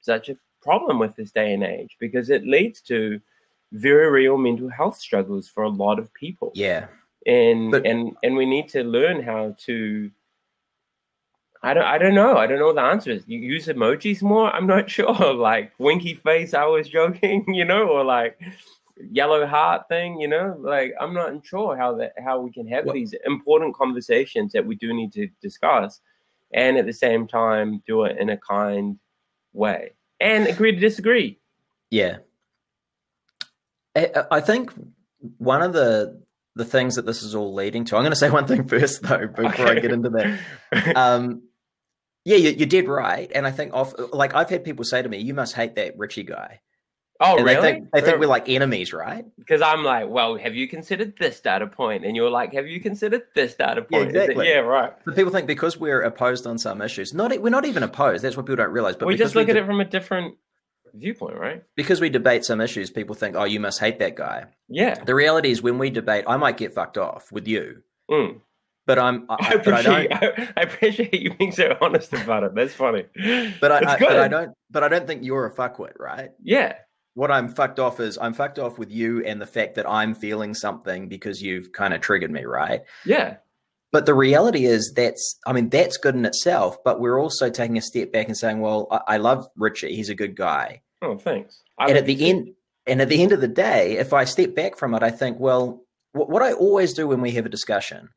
such a problem with this day and age because it leads to very real mental health struggles for a lot of people. Yeah. And But- and and we need to learn how to I don't I don't know. I don't know what the answer is. You use emojis more? I'm not [LAUGHS] sure. Like winky face, I was joking, [LAUGHS] you know, or like yellow heart thing, you know? Like I'm not sure how that how we can have Well- these important conversations that we do need to discuss and at the same time do it in a kind way. And agree to disagree. Yeah. I, I think one of the the things that this is all leading to. I'm going to say [LAUGHS] one thing first, though, before I get into that. Um, yeah, you, you did right, and I think off like I've had people say to me, "You must hate that Richie guy," oh, and really? they think they think we're like enemies, right? because I'm like, well, have you considered this data point? And you're like, have you considered this data point? It- exactly. yeah, right. But people think because we're opposed on some issues, not we're not even opposed. That's what people don't realize. But we just look at de- it from a different viewpoint, right? because we debate some issues, people think, "Oh, you must hate that guy." Yeah. The reality is, when we debate, I might get fucked off with you, Mm. but I'm, I [LAUGHS] I, but I don't. appreciate, [LAUGHS] I, appreciate you being so honest about it. That's funny. But I, I, but I don't. But I don't think you're a fuckwit, right? Yeah. What I'm fucked off is I'm fucked off with you and the fact that I'm feeling something because you've kind of triggered me, right? Yeah. But the reality is that's I mean that's good in itself. But we're also taking a step back and saying, well, I, I love Richie. He's a good guy. Oh, thanks. I and at the end, and at the end of the day, if I step back from it, I think, well, what, what I always do when we have a discussion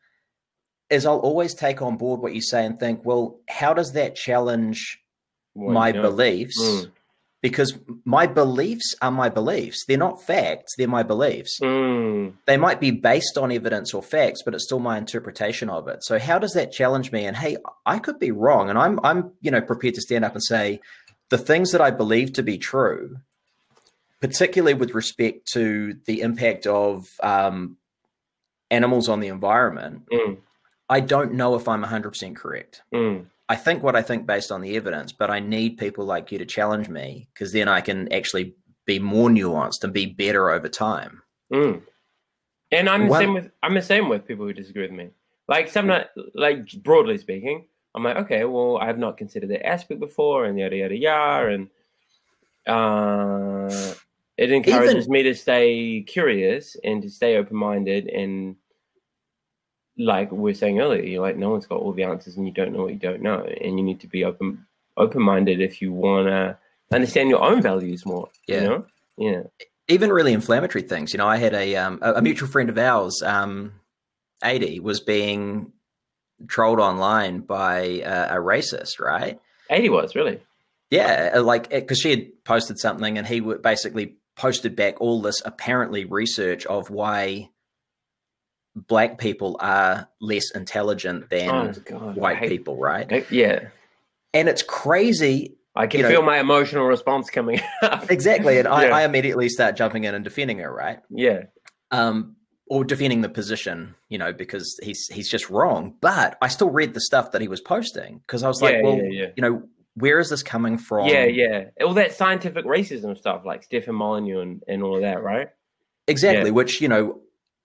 is I'll always take on board what you say and think, well, how does that challenge Well, my you know. beliefs? Mm. Because my beliefs are my beliefs. They're not facts, they're my beliefs. Mm. They might be based on evidence or facts, but it's still my interpretation of it. So how does that challenge me? And hey, I could be wrong. And I'm I'm, you know, prepared to stand up and say the things that I believe to be true, particularly with respect to the impact of um, animals on the environment, Mm. I don't know if I'm 100% correct. Mm. I think what I think based on the evidence, but I need people like you to challenge me because then I can actually be more nuanced and be better over time. Mm. And I'm the same with I'm the same with people who disagree with me. Like sometimes, like broadly speaking, I'm like, okay, well, I have not considered that aspect before, and yada yada yada, and uh, it encourages me to stay curious and to stay open minded, and like we were saying earlier, you're like, no one's got all the answers, and you don't know what you don't know, and you need to be open open minded if you wanna understand your own values more. Yeah. You know? Yeah. even really inflammatory things. You know, I had a um, a mutual friend of ours, um, eighty, was being trolled online by a, a racist, right? 80 was really. Yeah, uh, like because she had posted something, and he would basically posted back all this apparently research of why black people are less intelligent than Oh, God. White hate- people, right? I- yeah. And it's crazy I can You know- feel my emotional response coming [LAUGHS] up. Exactly. And I, Yeah. I immediately start jumping in and defending her, right? Yeah. Um, or defending the position, you know, because he's he's just wrong. But I still read the stuff that he was posting because I was like, Yeah, well, yeah, you know, where is this coming from? Yeah, yeah. All that scientific racism stuff, like Stefan Molyneux and, and all of that, right? Exactly. Which, you know, I,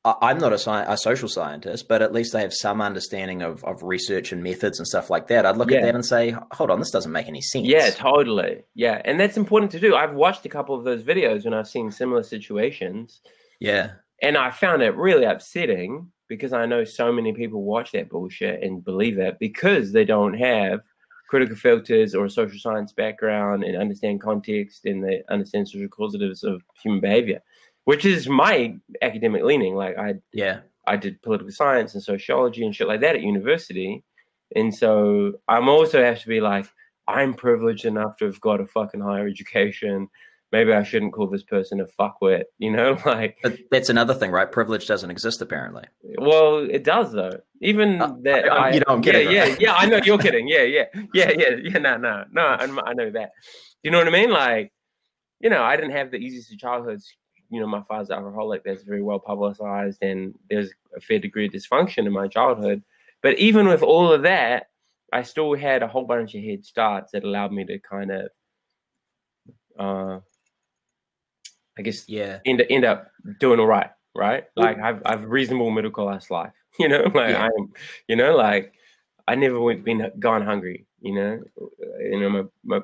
I'm not a, sci- a social scientist, but at least I have some understanding of, of research and methods and stuff like that. I'd look Yeah. at that and say, hold on, this doesn't make any sense. Yeah, totally. Yeah. And that's important to do. I've watched a couple of those videos when I've seen similar situations, yeah. and I found it really upsetting because I know so many people watch that bullshit and believe it because they don't have critical filters or a social science background and understand context and they understand social causatives of human behavior, which is my academic leaning. Like I Yeah. I did political science and sociology and shit like that at university. And so I'm also have to be like, I'm privileged enough to have got a fucking higher education. Maybe I shouldn't call this person a fuckwit, you know? [LAUGHS] Like, But that's another thing, right? Privilege doesn't exist, apparently. well, it does though. Even Uh, that, I- I, you know I'm kidding, Yeah, right? yeah, yeah. I know you're [LAUGHS] kidding. Yeah, yeah, yeah, yeah, yeah. No, no, no. I, I know that. You know what I mean? Like, you know, I didn't have the easiest of childhoods. You know, my father's alcoholic. That's very well publicized, and there's a fair degree of dysfunction in my childhood. But even with all of that, I still had a whole bunch of head starts that allowed me to kind of, uh, I guess, Yeah. end end up doing all right, right? Like I've I've reasonable middle class life, [LAUGHS] you know. Like Yeah. I'm, you know, like I never went been gone hungry. You know, you know my my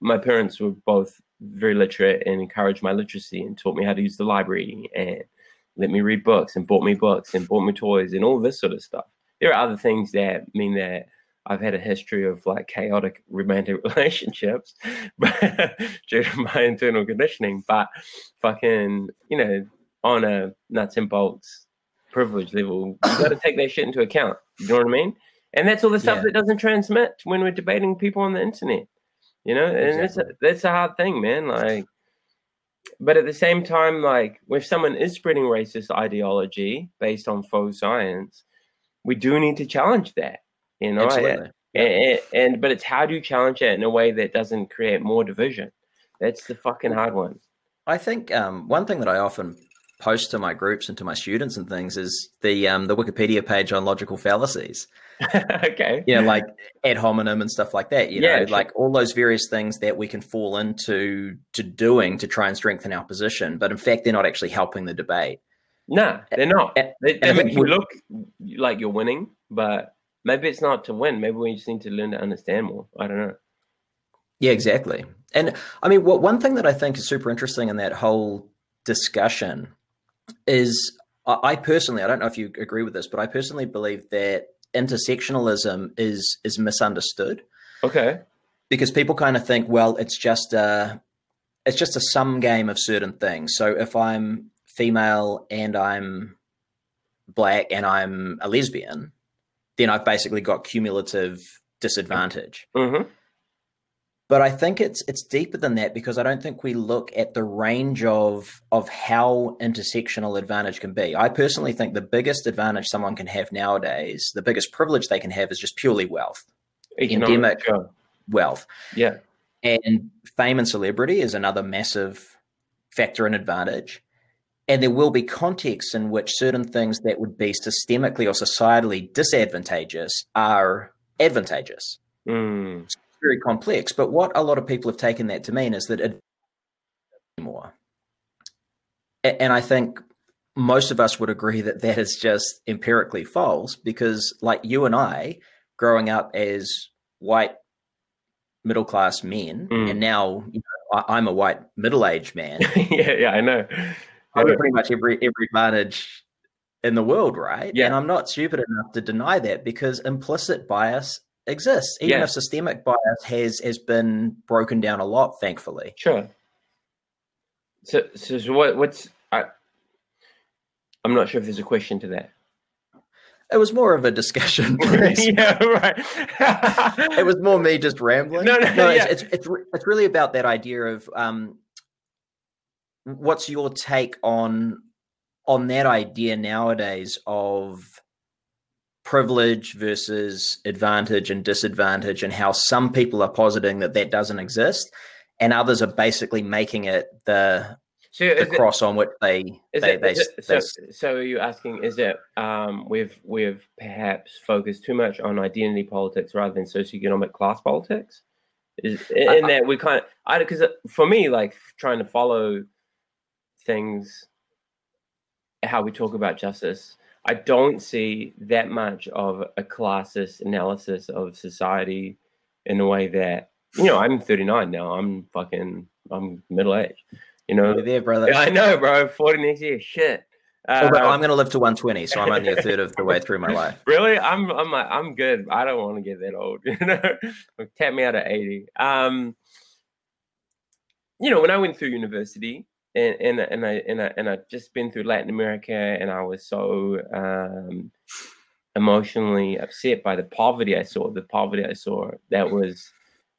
my parents were both very literate and encouraged my literacy and taught me how to use the library and let me read books and bought me books and bought me toys and all this sort of stuff. There are other things that mean that I've had a history of like chaotic romantic [LAUGHS] relationships [LAUGHS] due to my internal conditioning, but fucking, you know, on a nuts and bolts privilege level, you got to take that shit into account. You know what I mean? And that's all the stuff Yeah. that doesn't transmit when we're debating people on the internet. You know, and that's a, that's a hard thing, man. Like, but at the same time, like, if someone is spreading racist ideology based on faux science, we do need to challenge that. You know, Absolutely. and, and but it's how do you challenge it in a way that doesn't create more division? That's the fucking hard one. I think um, one thing that I often post to my groups and to my students and things is the um, the Wikipedia page on logical fallacies. [LAUGHS] okay. Know, like ad hominem and stuff like that. You Yeah, know, sure. like all those various things that we can fall into to doing to try and strengthen our position, but in fact, they're not actually helping the debate. No, they're not. And- They, they make you look like you're winning, but maybe it's not to win. Maybe we just need to learn to understand more. I don't know. Yeah, exactly. And I mean, what one thing that I think is super interesting in that whole discussion is I personally, I don't know if you agree with this, but I personally believe that intersectionalism is is misunderstood Okay. because people kind of think, well, it's just a it's just a sum game of certain things. So if I'm female and I'm black and I'm a lesbian, then I've basically got cumulative disadvantage. Mm-hmm. But I think it's it's deeper than that because I don't think we look at the range of of how intersectional advantage can be. I personally think the biggest advantage someone can have nowadays, the biggest privilege they can have is just purely wealth. Endemic. Sure. Wealth. Yeah. And fame and celebrity is another massive factor and advantage. And there will be contexts in which certain things that would be systemically or societally disadvantageous are advantageous. Mm. Very complex. But what a lot of people have taken that to mean is that it more. And I think most of us would agree that that is just empirically false because, like you and I, growing up as white middle class men, Mm. and now you know, I, I'm a white middle aged man. [LAUGHS] yeah, yeah, I know. I have pretty much every every advantage in the world, right? Yeah. And I'm not stupid enough to deny that because implicit bias exists, even Yeah. if systemic bias has has been broken down a lot, thankfully. Sure. So, so, so what? What's I? I'm not sure if there's a question to that. It was more of a discussion. [LAUGHS] [LAUGHS] yeah, right. [LAUGHS] it was more me just rambling. No, no, it's, yeah. it's it's re- it's really about that idea of um, what's your take on on that idea nowadays of privilege versus advantage and disadvantage, and how some people are positing that that doesn't exist, and others are basically making it the So, the is it, cross on which they they, it, they, it- they so, so are you asking? Is it um, we've we've perhaps focused too much on identity politics rather than socioeconomic class politics? Is in I- that we kind of I because for me, like trying to follow things, how we talk about justice, I don't see that much of a classist analysis of society in a way that you know I'm 39 now. I'm fucking I'm middle aged. You know, You're there, brother. I know, bro. 40 next year. Shit. Uh, Although I'm going to live to 120, so I'm only a third of the way through my [LAUGHS] life. really? I'm I'm like, I'm good. I don't want to get that old. [LAUGHS] You know, tap me out at 80. Um, you know, when I went through university and and and I and I and I just been through Latin America and I was so um emotionally upset by the poverty I saw. The poverty I saw that was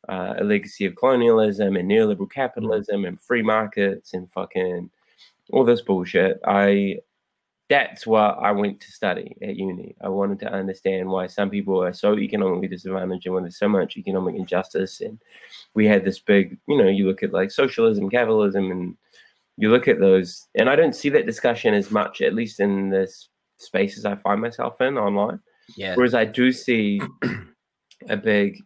uh, a legacy of colonialism and neoliberal capitalism and free markets and fucking all this bullshit. I that's what I went to study at uni. I wanted to understand why some people are so economically disadvantaged and when there's so much economic injustice. And we had this big, you know, you look at like socialism, capitalism, and you look at those, and I don't see that discussion as much, at least in the spaces I find myself in online. Yeah. Whereas I do see a big,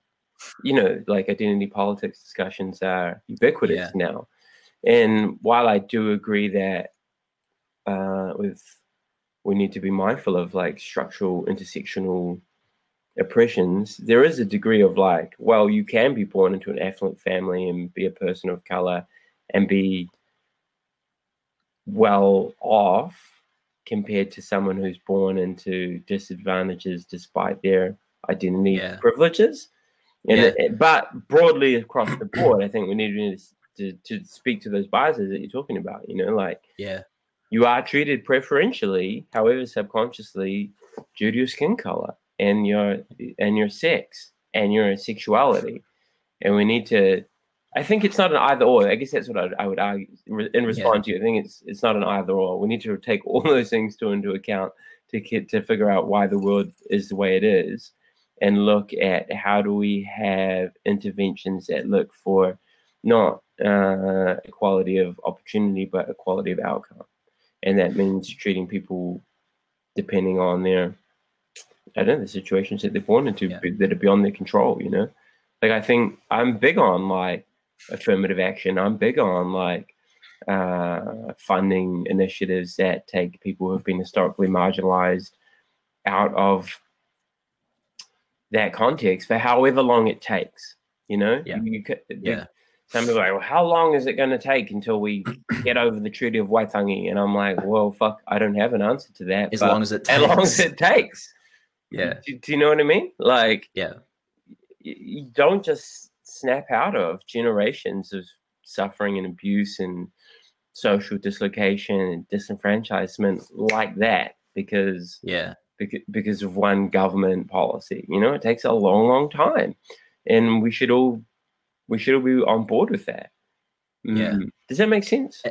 you know, like identity politics discussions are ubiquitous Yeah. now. And while I do agree that uh, with we need to be mindful of like structural intersectional oppressions, there is a degree of like, well, you can be born into an affluent family and be a person of color and be well off compared to someone who's born into disadvantages despite their identity Yeah. privileges. And Yeah. it- but broadly across the [CLEARS THROAT] board, I think we need to, to, to speak to those biases that you're talking about. You know, like Yeah. you are treated preferentially, however subconsciously, due to your skin color and your and your sex and your sexuality, and we need to. I think it's not an either or. I guess that's what I, I would argue in response to you. I think it's it's not an either or. We need to take all [LAUGHS] those things to into account to get to figure out why the world is the way it is, and look at how do we have interventions that look for not uh, equality of opportunity but equality of outcome and that means treating people depending on their I don't know the situations that they're born into Yeah. that are beyond their control. You know, like I think I'm big on like affirmative action. I'm big on like uh, funding initiatives that take people who've been historically marginalized out of that context for however long it takes. You know, Yeah. You could- Yeah. some people are like, well, how long is it going to take until we [CLEARS THROAT] get over the Treaty of Waitangi? And I'm like, well, fuck, I don't have an answer to that. As long as it takes. as long as it takes. Yeah. Do, do you know what I mean? Like, Yeah. y- you don't just snap out of generations of suffering and abuse and social dislocation and disenfranchisement like that because Yeah. because, because of one government policy. You know, it takes a long, long time, and we should all we should all be on board with that. Yeah. Mm. Does that make sense?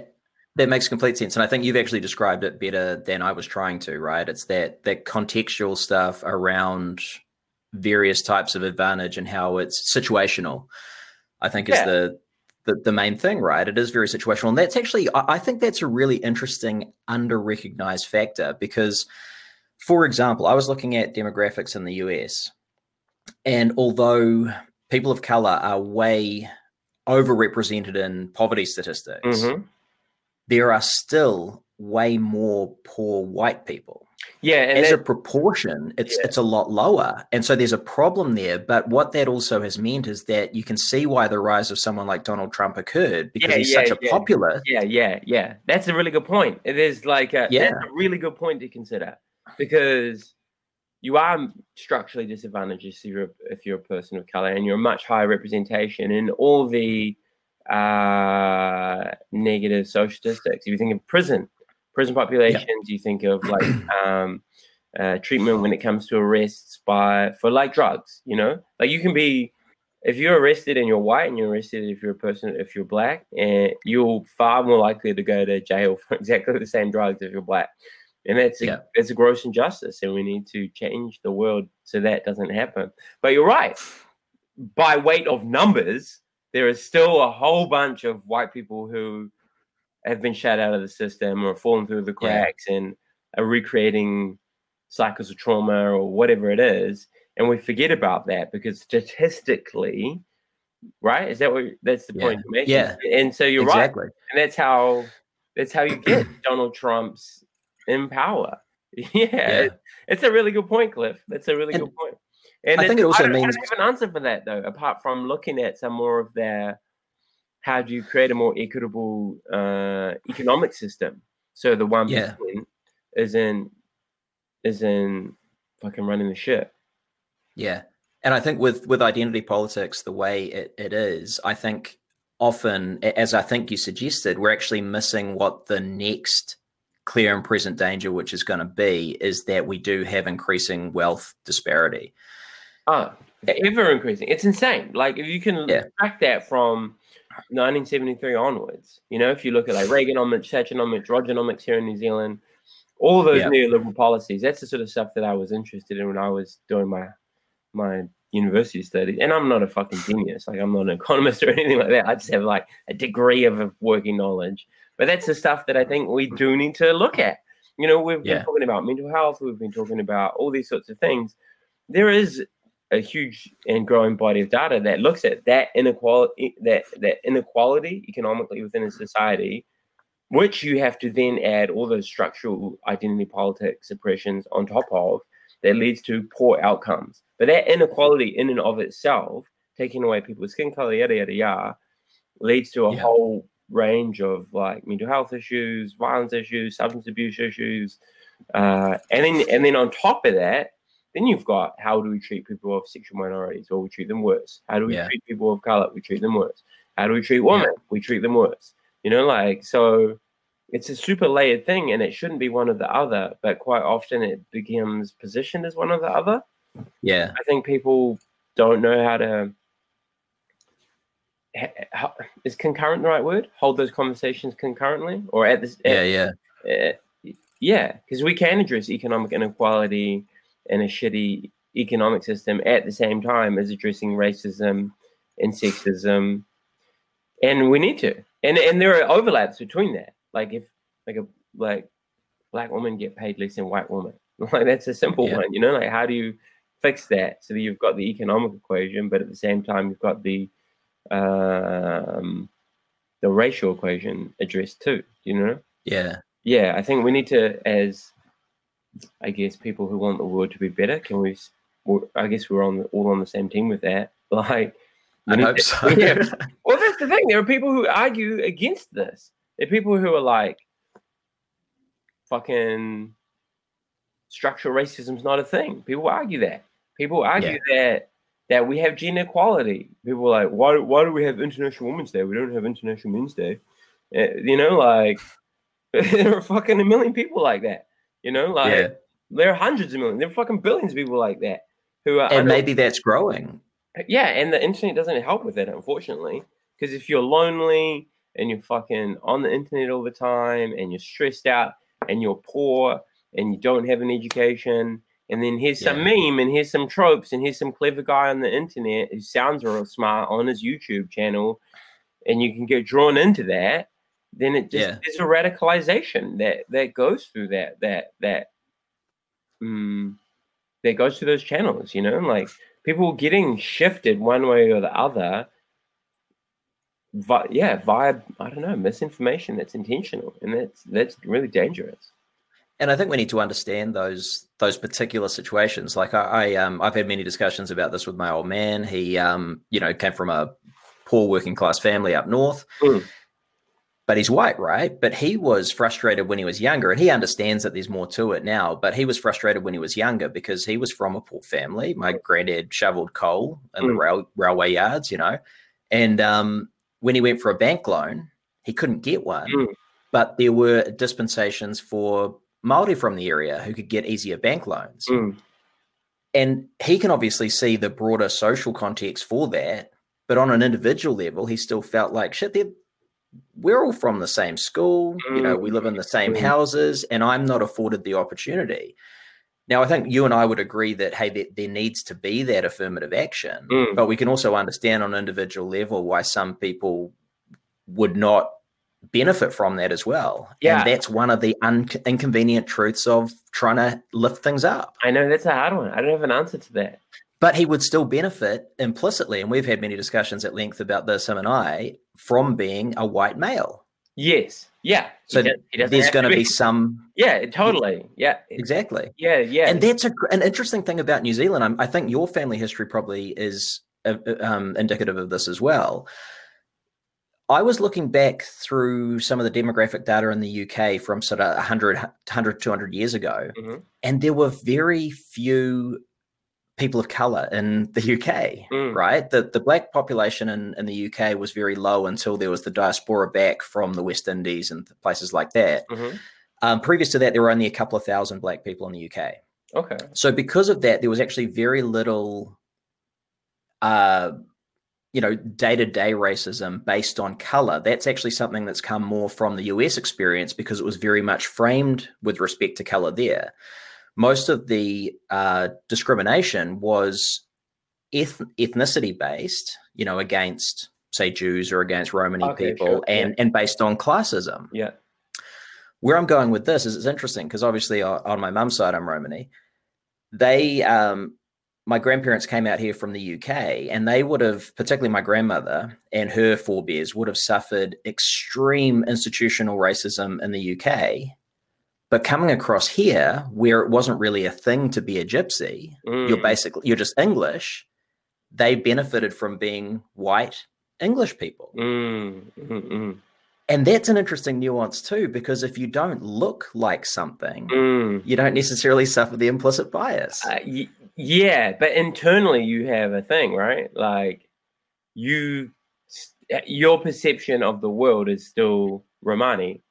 That makes complete sense, and I think you've actually described it better than I was trying to. Right? It's that that contextual stuff around various types of advantage and how it's situational. I think is the, the the main thing, right? It is very situational, and that's actually I, I think that's a really interesting under recognized factor because, for example, I was looking at demographics in the US, and although people of color are way overrepresented in poverty statistics Mhm. there are still way more poor white people. Yeah, and As a proportion, it's Yeah. it's a lot lower. And so there's a problem there. But what that also has meant is that you can see why the rise of someone like Donald Trump occurred because Yeah, he's yeah, such a popular yeah, yeah, yeah. That's a really good point. It is like a, Yeah. a really good point to consider because you are structurally disadvantaged if you're if you're a person of color and you're a much higher representation in all the uh, negative social statistics. If you think of prison, prison populations, you think of like [CLEARS THROAT] um, uh, treatment when it comes to arrests by for like drugs. You know, like you can be if you're arrested and you're white and you're arrested if you're a person if you're black and you're far more likely to go to jail [LAUGHS] for exactly the same drugs if you're black. And that's a, Yeah. it's a gross injustice and we need to change the world so that doesn't happen. But you're right. By weight of numbers there is still a whole bunch of white people who have been shut out of the system or fallen through the Yeah. cracks and are recreating cycles of trauma or whatever it is and we forget about that because statistically right is that what that's the Yeah. point you're making Yeah. and so you're right exactly. and that's how that's how you get [CLEARS THROAT] donald trump's in power [LAUGHS] yeah, Yeah. it's a really good point cliff that's a really And good point and I think it also I means- I don't have an answer for that though apart from looking at some more of their how do you create a more equitable uh, economic system so the one Yeah. isn't isn't fucking running the ship Yeah. And I think with with identity politics, the way it, it is, I think often, as I think you suggested, we're actually missing what the next clear and present danger, which is going to be, is that we do have increasing wealth disparity. Oh, ever increasing. It's insane. Like if you can Yeah. track that from 1973 onwards, you know, if you look at like Reaganomics, Thatcheronomics, Rogernomics here in New Zealand, all those Yeah. neoliberal policies, that's the sort of stuff that I was interested in when I was doing my my university studies. And I'm not a fucking genius. Like I'm not an [LAUGHS] economist or anything like that. I just have like a degree of a working knowledge. But that's the stuff that I think we hmm. do need to look at. You know, we've Yeah. been talking about mental health, we've been talking about all these sorts of things. There is a huge and growing body of data that looks at that inequality that that inequality economically within a society, which you have to then add all those structural identity politics oppressions on top of that leads to poor outcomes But that inequality in and of itself, taking away people's skin color, yada yada yada, leads to a Yeah. whole range of like mental health issues, violence issues, substance abuse issues, uh, and then and then on top of that, then you've got how do we treat people of sexual minorities? Or we treat them worse. How do we Yeah. treat people of color? We treat them worse. How do we treat women? We treat them worse. You know, like so. It's a super layered thing, and it shouldn't be one or the other. But quite often, it becomes positioned as one or the other. Yeah. I think people don't know how to. How, is concurrent the right word? Hold those conversations concurrently, or at this? Yeah. Yeah. uh, yeah, because we can address economic inequality and a shitty economic system at the same time as addressing racism and sexism, and we need to. And and there are overlaps between that. Like if like a like black women get paid less than white women, [LAUGHS] like that's a simple Yeah. one. You know, like how do you fix that so that you've got the economic equation, but at the same time you've got the um, the racial equation addressed too. You know Yeah. yeah, I think we need to, as I guess people who want the world to be better, can we? I guess we're on the, all on the same team with that. [LAUGHS] Like, I hope so. yeah. [LAUGHS] Well, that's the thing. There are people who argue against this. There are people who are like, fucking structural racism's not a thing. People argue that. People argue that that we have gender equality. People are like, why why do we have International Women's Day? We don't have International Men's Day. Uh, you know, like [LAUGHS] there are fucking a million people like that. You know, like yeah. there are hundreds of millions. There are fucking billions of people like that who are And under- maybe that's growing. yeah, and the internet doesn't help with that, unfortunately. Because if you're lonely and you're fucking on the internet all the time and you're stressed out and you're poor and you don't have an education, and then here's some meme and here's some tropes and here's some clever guy on the internet who sounds real smart on his YouTube channel, and you can get drawn into that, then it just Yeah. there's a radicalization that that goes through that that that um, that goes through those channels, you know, like people getting shifted one way or the other vi- yeah via i don't know misinformation that's intentional and that's that's really dangerous And I think we need to understand those those particular situations. Like I, I um I've had many discussions about this with my old man. He um you know came from a poor working class family up north. Mm. But he's white, right? But he was frustrated when he was younger, and he understands that there's more to it now. But he was frustrated when he was younger because he was from a poor family. My granddad shoveled coal in the Mm. rail, railway yards, you know. And um, when he went for a bank loan, he couldn't get one. Mm. But there were dispensations for Maori from the area who could get easier bank loans. Mm. And he can obviously see the broader social context for that. But on an individual level, he still felt like shit. They're, we're all from the same school. You know, we live in the same Mm. houses, and I'm not afforded the opportunity. Now, I think you and I would agree that hey, there, there needs to be that affirmative action, Mm. but we can also understand on an individual level why some people would not benefit from that as well. Yeah. and that's one of the un- inconvenient truths of trying to lift things up i know that's a hard one i don't have an answer to that but he would still benefit implicitly and we've had many discussions at length about this him and i from being a white male. Yes. Yeah. So He does- he there's going to be some yeah totally. Yeah. Exactly. Yeah yeah. And that's a, an interesting thing about new zealand. I'm, i think your family history probably is uh, uh, um, indicative of this as well. I was looking back through some of the demographic data in the uk from sort of 100 100 200 years ago Mhm. and there were very few people of color in the UK, Mm. right? The the black population in, in the UK was very low until there was the diaspora back from the West Indies and places like that. Mhm. Um, previous to that, there were only a couple of thousand black people in the UK. okay So because of that, there was actually very little, uh, you know, day to day racism based on color. That's actually something that's come more from the US experience because it was very much framed with respect to color there. Most of the uh, discrimination was eth- ethnicity based, you know, against say Jews or against Romani Okay, people, sure, and and based on classism. Yeah. Where I'm going with this is it's interesting because obviously on, on my mum's side I'm Romani. They, um, my grandparents came out here from the UK, and they would have, particularly my grandmother and her forebears, would have suffered extreme institutional racism in the UK But coming across here, where it wasn't really a thing to be a gypsy, mm. you're basically you're just English. They benefited from being white English people. Mm. Mm-mm. And that's an interesting nuance too, because if you don't look like something, mm. you don't necessarily suffer the implicit bias. Uh, y- yeah, but internally you have a thing, right? Like you, your perception of the world is still Romani.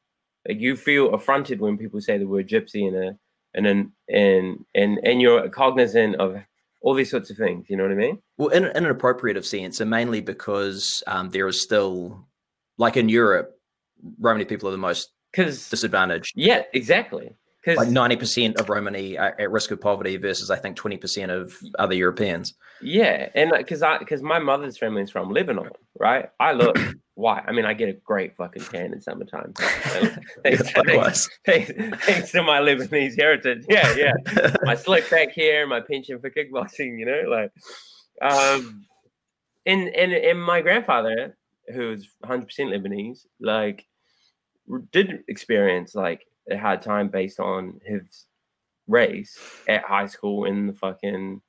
Like you feel affronted when people say the word gypsy in a and and and and and you're cognizant of all these sorts of things. You know what I mean? Well, in, in an appropriative sense, and mainly because um, there is still, like in Europe, Romani people are the most disadvantaged. Yeah, exactly. Like ninety percent of Romani are at risk of poverty versus I think twenty percent of other Europeans. Yeah, and because I because my mother's family is from Lebanon, right? I look [CLEARS THROAT] white. I mean, I get a great fucking tan in summertime. [LAUGHS] thanks, thanks, thanks, thanks, to my Lebanese heritage. Yeah, yeah. [LAUGHS] my slick back hair, my penchant for kickboxing. You know, like, um, and and and my grandfather, who's hundred percent Lebanese, like, did experience like a hard time based on his race at high school in the fucking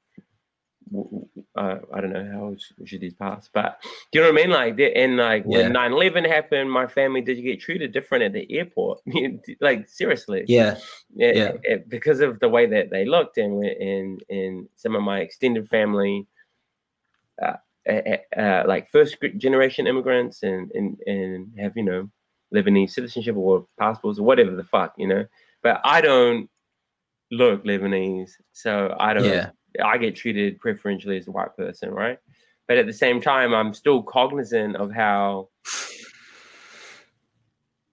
uh, I don't know how should these pass, but do you know what I mean? Like, and like yeah. when 9 11 happened, my family did you get treated different at the airport. [LAUGHS] like, seriously. Yeah. It, yeah. It, because of the way that they looked, and and and some of my extended family, uh, uh, like first generation immigrants, and and and have you know Lebanese citizenship or passports or whatever the fuck, you know. But I don't look Lebanese, so I don't. Yeah. I get treated preferentially as a white person, right? But at the same time, I'm still cognizant of how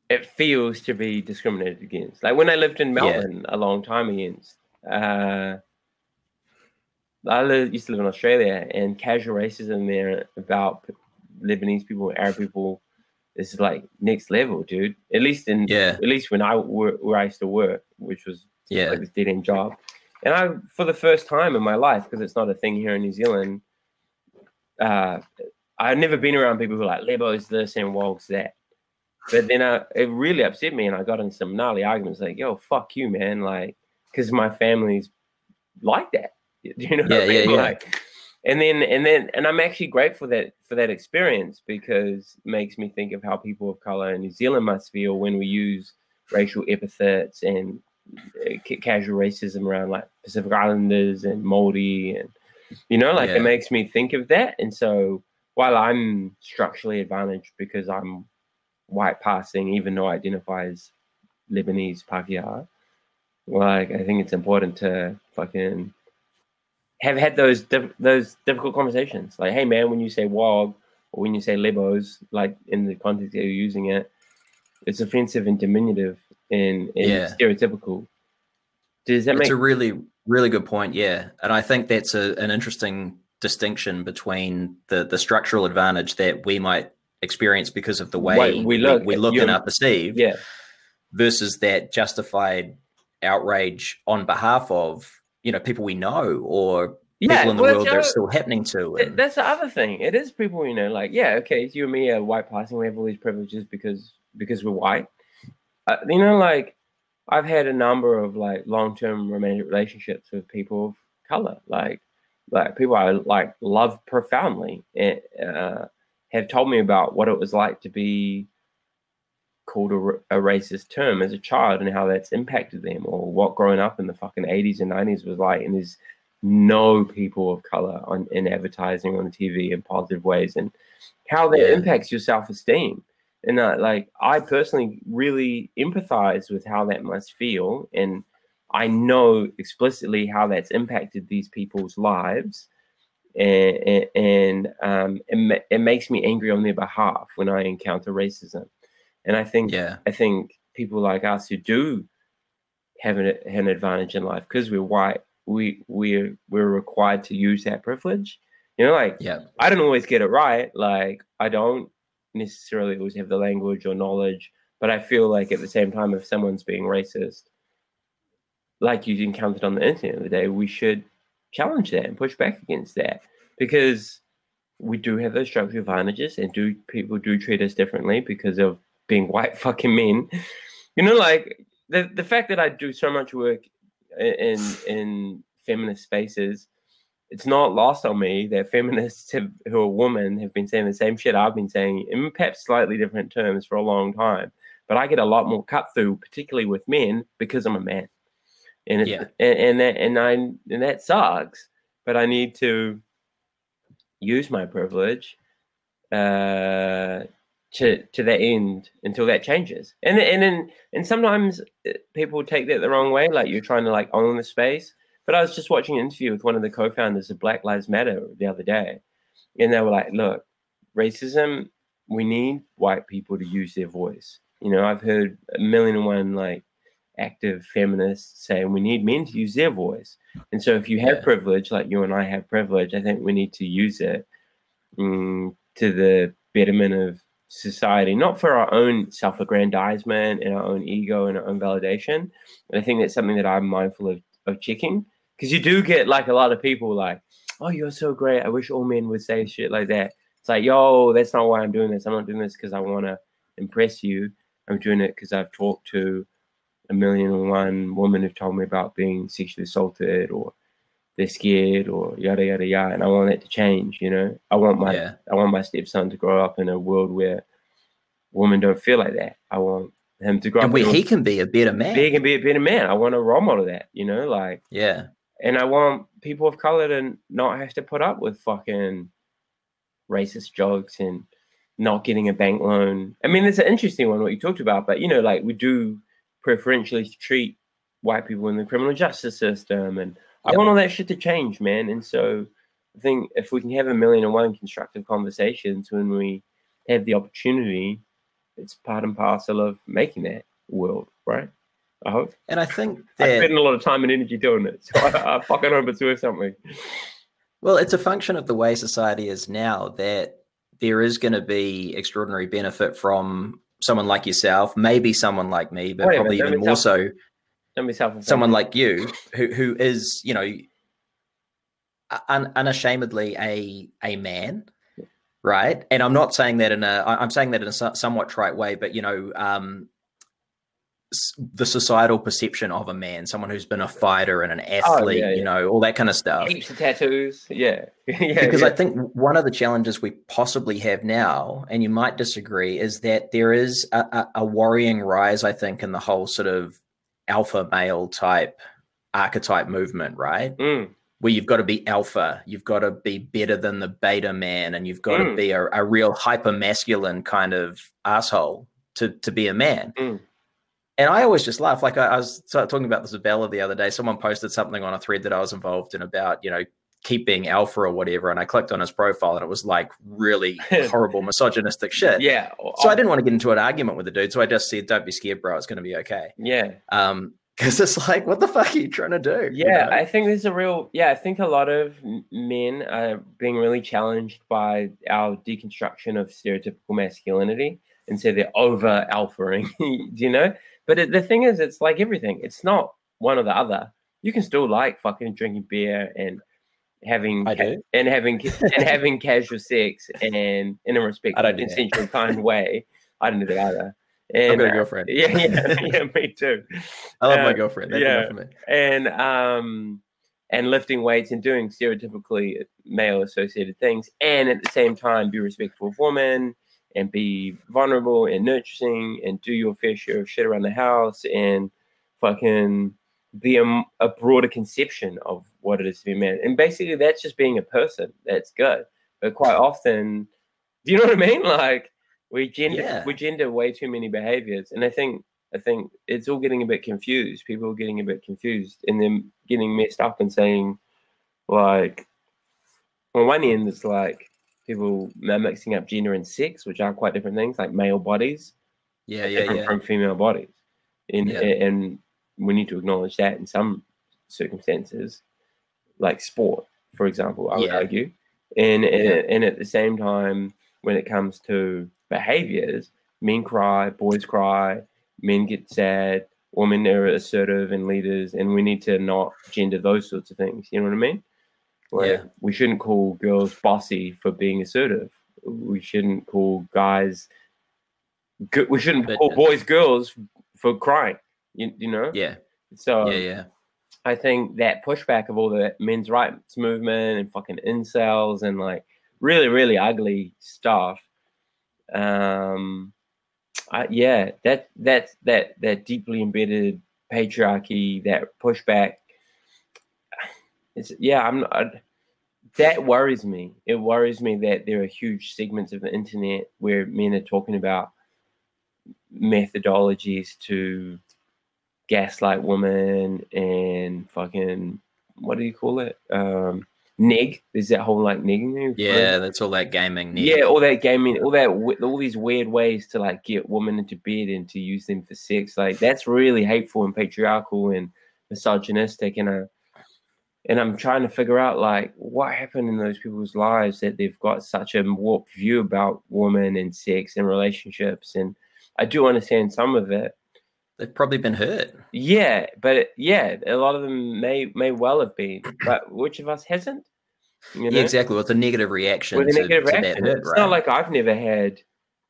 it feels to be discriminated against. Like when I lived in Melbourne yeah. a long time against, uh, I used to live in Australia, and casual racism there about Lebanese people, Arab people this is like next level, dude. At least in yeah. at least when I were where I used to work, which was yeah like this dead end job. And I for the first time in my life, because it's not a thing here in New Zealand, uh I've never been around people who are like Lebo's this and Wog's that. But then I, it really upset me and I got in some gnarly arguments like, yo, fuck you, man. Like, because my family's like that. [LAUGHS] You know yeah, I mean? yeah, like, yeah and then and then and I'm actually grateful that for that experience because it makes me think of how people of color in New Zealand must feel when we use racial epithets and uh, casual racism around like Pacific Islanders and Maori and you know like yeah. it makes me think of that and so while I'm structurally advantaged because I'm white passing even though I identify as Lebanese Pakeha like I think it's important to fucking have had those those difficult conversations. Like, hey man, when you say wog or when you say libos, like in the context that you're using it, it's offensive and diminutive and, and yeah. stereotypical. Does that it's make? It's a really really good point. Yeah, and I think that's a, an interesting distinction between the the structural advantage that we might experience because of the way we look, we, we look and are perceived, yeah, versus that justified outrage on behalf of you know people we know or yeah, people in the well, world that's still happening to. And... That's the other thing. It is people you know, like yeah, okay, you and me are white passing. We have all these privileges because because we're white. Uh, you know, like I've had a number of like long term romantic relationships with people of color, like like people I like love profoundly, and uh, have told me about what it was like to be called a, a, racist term as a child and how that's impacted them or what growing up in the fucking 80s and 90s was like. And there's no people of color on in advertising on the tv in positive ways and how that yeah. impacts your self-esteem. And uh, like i personally really empathize with how that must feel. And i know explicitly how that's impacted these people's lives. And, and, um, it, it makes me angry on their behalf when i encounter racism and I think yeah. I think people like us who do have an, an advantage in life because we're white, we we're we're required to use that privilege. You know, like yeah, I don't always get it right. Like I don't necessarily always have the language or knowledge, but I feel like at the same time, if someone's being racist, like you encountered on the internet the other day, we should challenge that and push back against that because we do have those structural advantages and do people do treat us differently because of being white [LAUGHS] fucking men. You know, like the the fact that I do so much work in [SIGHS] in feminist spaces, it's not lost on me that feminists have, who are women have been saying the same shit I've been saying in perhaps slightly different terms for a long time. But I get a lot more cut through, particularly with men, because I'm a man, and Yeah. and, and that and I and that sucks. But I need to use my privilege uh, to to that end until that changes. And and then and sometimes uh, people take that the wrong way, like you're trying to like own the space. But I was just watching an interview with one of the co-founders of Black Lives Matter the other day, and they were like, "Look, racism. We need white people to use their voice. You know, I've heard a million and one like active feminists saying we need men to use their voice. And so, if you have Yeah. privilege, like you and I have privilege, I think we need to use it mm, to the betterment of society, not for our own self-aggrandizement and our own ego and our own validation. And I think that's something that I'm mindful of of checking because you do get like a lot of people like, "Oh, you're so great. I wish all men would say shit like that." It's like, yo, that's not why I'm doing this. I'm not doing this because I want to impress you. I'm doing it because I've talked to a million and one women who've told me about being sexually assaulted or they're scared or yada yada yada. And I want that to change. You know, I want my Yeah. I want my stepson to grow up in a world where women don't feel like that. I want him to grow And up where he can be a better man. he can be a better man. I want a role model of that. You know, like Yeah. and I want people of color to not have to put up with fucking racist jokes and not getting a bank loan. I mean, it's an interesting one what you talked about, but you know, like we do preferentially treat white people in the criminal justice system, and I want all that shit to change, man. And so I think if we can have a million and one constructive conversations when we have the opportunity, it's part and parcel of making that world, right? I hope. And I think [LAUGHS] I that spend a lot of time and energy doing it, so I, I fucking hope it's worth something. Well, it's a function of the way society is now that there is going to be extraordinary benefit from someone like yourself, maybe someone like me, but probably even more so Don't be self someone like you who who is, you know, un, unashamedly a a man, right? And I'm not saying that in a, I'm saying that in a somewhat trite way, but you know, um the societal perception of a man, someone who's been a fighter and an athlete, Oh, yeah, you know, all that kind of stuff heaps of tattoos. [LAUGHS] Yeah, yeah. because yeah. I think one of the challenges we possibly have now, and you might disagree, is that there is a, a, a worrying rise, I think, in the whole sort of alpha male type archetype movement, right? Mm, Where you've got to be alpha, you've got to be better than the beta man, and you've got to Mm. be a, a real hyper masculine kind of asshole to to be a man. Mm. And I always just laugh. Like I, I was talking about this with Bella the other day. Someone posted something on a thread that I was involved in about, you know, keep being alpha or whatever. And I clicked on his profile and it was like really [LAUGHS] horrible misogynistic shit. yeah. So I didn't want to get into an argument with the dude. So I just said, don't be scared, bro. It's going to be okay. Yeah, Um, because it's like, what the fuck are you trying to do? you yeah. know? I think there's a real. Yeah, I think a lot of men are being really challenged by our deconstruction of stereotypical masculinity, and so they're over alphaing. [LAUGHS] you know, but it, the thing is, it's like everything. It's not one or the other. You can still like fucking drinking beer and having I do. [LAUGHS] and having and having casual sex and in a respectful, don't do that. consensual, [LAUGHS] kind way. I don't do that either. I've And, got a uh, girlfriend. Yeah, yeah, [LAUGHS] yeah, me too. I love my uh, girlfriend. That's yeah. for me. And um, and lifting weights and doing stereotypically male associated things, and at the same time be respectful of women and be vulnerable and nurturing and do your fair share of shit around the house and fucking be um, a broader conception of what it is to be a man. And basically, that's just being a person. That's good. But quite often, do you know what I mean? [LAUGHS] Like we gender Yeah. we gender way too many behaviors, and I think I think it's all getting a bit confused. People are getting a bit confused and then getting messed up and saying, like, on one end, it's like people are mixing up gender and sex, which are quite different things, like male bodies Yeah, yeah, yeah. from female bodies. And, Yeah. and we need to acknowledge that in some circumstances, like sport, for example, I would Yeah. argue. And, and, Yeah. and at the same time, when it comes to behaviors, men cry, boys cry, men get sad, women are assertive and leaders, and we need to not gender those sorts of things. You know what I mean? Like, Yeah. We shouldn't call girls bossy for being assertive. We shouldn't call guys. We shouldn't But- call boys girls for crying. You, you know? Yeah. So Yeah. Yeah. I think that pushback of all the men's rights movement and fucking incels and like really, really ugly stuff. Um, I, yeah, that that that that deeply embedded patriarchy, that pushback. It's yeah, I'm not. I, that worries me. It worries me that there are huge segments of the internet where men are talking about methodologies to gaslight Woman and fucking what do you call it? Um, neg. There's that whole like negging thing. Yeah. That's all that gaming. Yeah, all that gaming, all that, all these weird ways to like get women into bed and to use them for sex. Like that's really hateful and patriarchal and misogynistic. And uh, and I'm trying to figure out like what happened in those people's lives that they've got such a warped view about women and sex and relationships. And I do understand some of it. They've probably been hurt. Yeah, but yeah, a lot of them may may well have been, but which of us hasn't? You Yeah, exactly. With a negative reaction. with a negative to reaction. That hurt, it's right? not like I've never had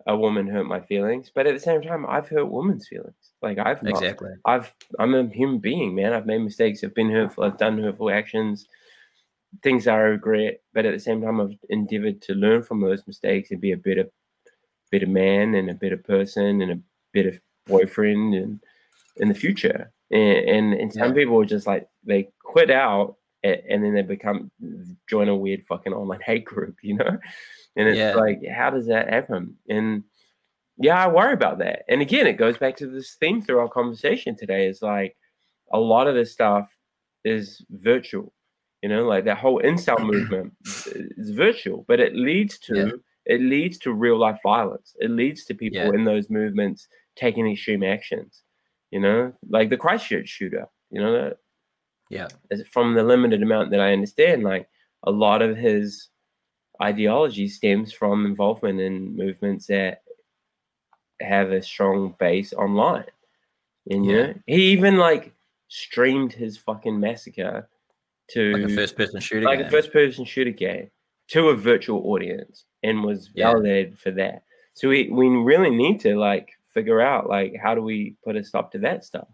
a woman hurt my feelings, but at the same time, I've hurt women's feelings. Like I've not, exactly. I've I'm a human being, man. I've made mistakes. I've been hurtful. I've done hurtful actions, things I regret. But at the same time, I've endeavored to learn from those mistakes and be a better, better man and a better person and a better boyfriend and in the future. And and, and some Yeah. people are just like they quit out a- and then they become join a weird fucking online [LAUGHS] hate group, you know? And it's Yeah. like, how does that happen? And yeah, I worry about that. And again, it goes back to this theme through our conversation today is like a lot of this stuff is virtual. You know, like that whole incel [CLEARS THROAT] movement is virtual, but it leads to Yeah. it leads to real life violence. It leads to people Yeah. in those movements taking extreme actions. You know, like the Christchurch shooter. You know, that Yeah. from the limited amount that I understand, like a lot of his ideology stems from involvement in movements that have a strong base online. And you Yeah. know, he even like streamed his fucking massacre to Like a first person shooter. like game. a first person shooter game to a virtual audience and was Yeah. validated for that. So we, we really need to like figure out like how do we put a stop to that stuff?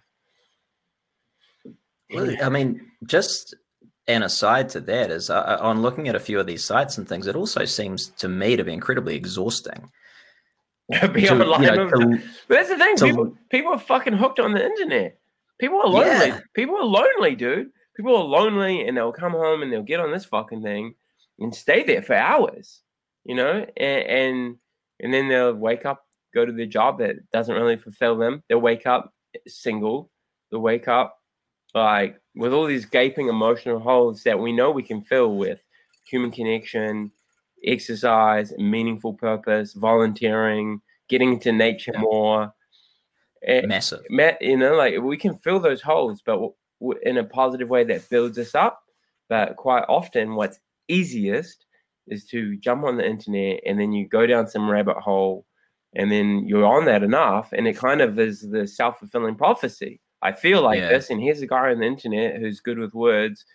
I mean, just an aside to that is uh, on looking at a few of these sites and things, it also seems to me to be incredibly exhausting. [LAUGHS] Be To, you know, all the time. to- But that's the thing. to- People, people are fucking hooked on the internet. People are lonely. Yeah. People are lonely, dude. People are lonely, and they'll come home and they'll get on this fucking thing and stay there for hours. You know, and and, and then they'll wake up, go to their job that doesn't really fulfill them. They'll wake up single. They'll wake up like with all these gaping emotional holes that we know we can fill with human connection, exercise, meaningful purpose, volunteering, getting into nature more. And, massive. You know, like we can fill those holes, but in a positive way that builds us up. But quite often, what's easiest is to jump on the internet and then you go down some rabbit hole, and then you're on that enough, and it kind of is the self fulfilling prophecy. I feel like Yeah. this, and here's a guy on the internet who's good with words,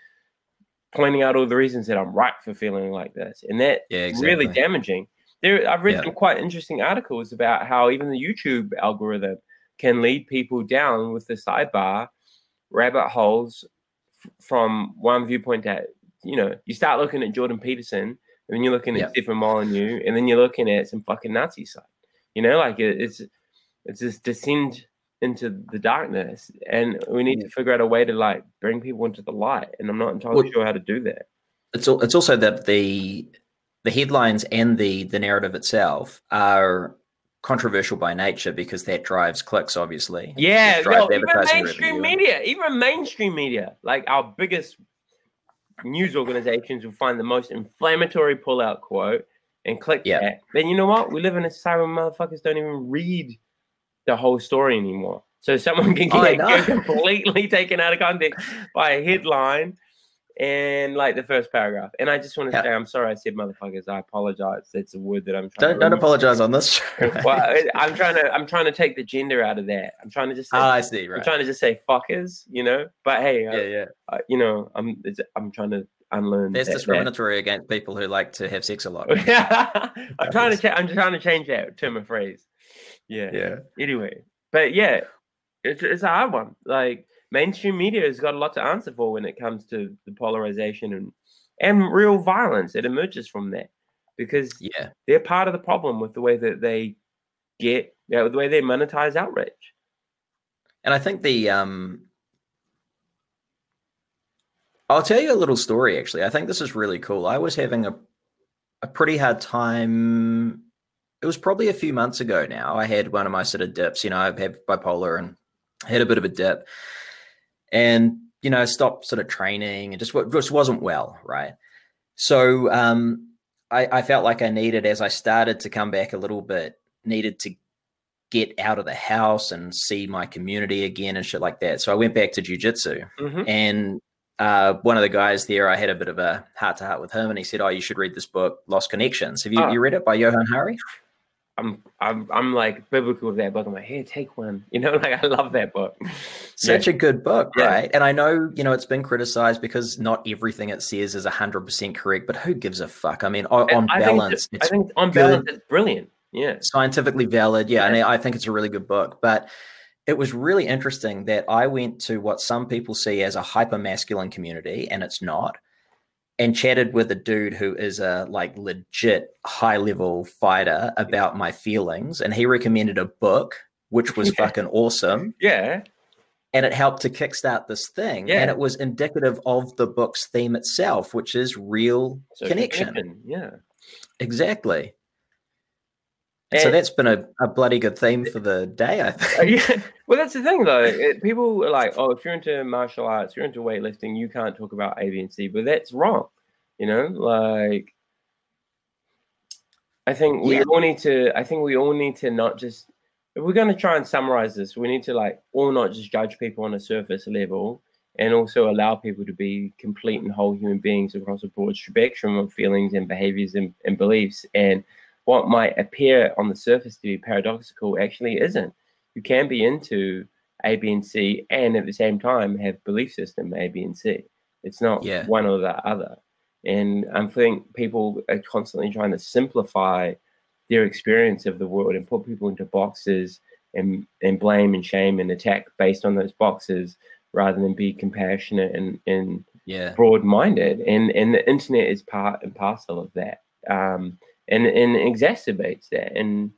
pointing out all the reasons that I'm right for feeling like this, and that Yeah, really damaging. There, I've read Yeah. some quite interesting articles about how even the YouTube algorithm can lead people down with the sidebar rabbit holes f- from one viewpoint that you know you start looking at Jordan Peterson and then you're looking at Yeah. Stefan Molyneux and then you're looking at some fucking Nazi site. You know, like it, it's it's this descend into the darkness, and we need to figure out a way to like bring people into the light. And I'm not entirely Well- sure how to do that. It's al- it's also that the the headlines and the the narrative itself are controversial by nature because that drives clicks, obviously. Yeah, no, even mainstream revenue. media, even mainstream media, like our biggest news organizations will find the most inflammatory pullout quote and click Yeah. that. Then you know what? We live in a society where motherfuckers don't even read the whole story anymore. So [LAUGHS] someone can get, know. get [LAUGHS] completely taken out of context by a headline and like the first paragraph. And I just want to Yeah. say, I'm sorry I said motherfuckers. I apologize. That's a word that I'm trying Don't to don't apologize on this show. [LAUGHS] Well, I- I'm trying to I'm trying to take the gender out of that. I'm trying to just say Ah, I see. I'm trying to just say fuckers, you know. But hey, Yeah, yeah. I, I, you know, I'm it's, I'm trying to unlearn. That's that- that. discriminatory against people who like to have sex a lot. [LAUGHS] I'm trying to cha- I'm trying to change that term of phrase. Yeah. Yeah. Anyway, but yeah, it's it's a hard one. Like mainstream media has got a lot to answer for when it comes to the polarization and and real violence that emerges from that because Yeah. they're part of the problem with the way that they get, you know, the way they monetize outrage. And I think the um I'll tell you a little story actually. I think this is really cool. I was having a a pretty hard time. It was probably a few months ago now. I had one of my sort of dips, you know, I've had bipolar and had a bit of a dip. And you know, stopped sort of training and just just wasn't well, right? So um I, I felt like I needed as I started to come back a little bit, needed to get out of the house and see my community again and shit like that. So I went back to jujitsu Mhm. and uh, one of the guys there, I had a bit of a heart to heart with him, and he said, "Oh, you should read this book, Lost Connections. Have you, Ah. you read it by Johann Hari? I'm I'm I'm like biblical with that book. I'm like, here, take one. [LAUGHS] You know, like I love that book. Such a good book, Yeah. right? And I know you know it's been criticized because not everything it says is hundred percent correct, but who gives a fuck? I mean, on, on I think balance, it's, I think on good. balance, it's brilliant. Yeah. scientifically valid. Yeah, and I think it's a really good book. But it was really interesting that I went to what some people see as a hyper masculine community, and it's not. And chatted with a dude who is a like legit high level fighter about my feelings, and he recommended a book which was Yeah. fucking awesome, Yeah. and it helped to kickstart this thing. Yeah. And it was indicative of the book's theme itself, which is real Social connection. Yeah. Exactly. So that's been a, a bloody good theme for the day, I Uh, think. [LAUGHS] yeah. Well, that's the thing, though. It, people are like, "Oh, if you're into martial arts, you're into weightlifting, you can't talk about A, B, and C." But that's wrong. You know, like I think we Yeah. all need to. I think we all need to not just. If we're going to try and summarize this, we need to like all not just judge people on a surface level, and also allow people to be complete and whole human beings across a broad spectrum of feelings and behaviors and, and beliefs. And what might appear on the surface to be paradoxical actually isn't you can be into A, B, and C, and at the same time have belief system A, B, and C. It's not Yeah. one or the other. And I think people are constantly trying to simplify their experience of the world and put people into boxes and, and blame and shame and attack based on those boxes rather than be compassionate and, and Yeah. broad-minded and and the internet is part and parcel of that um and and exacerbates that. And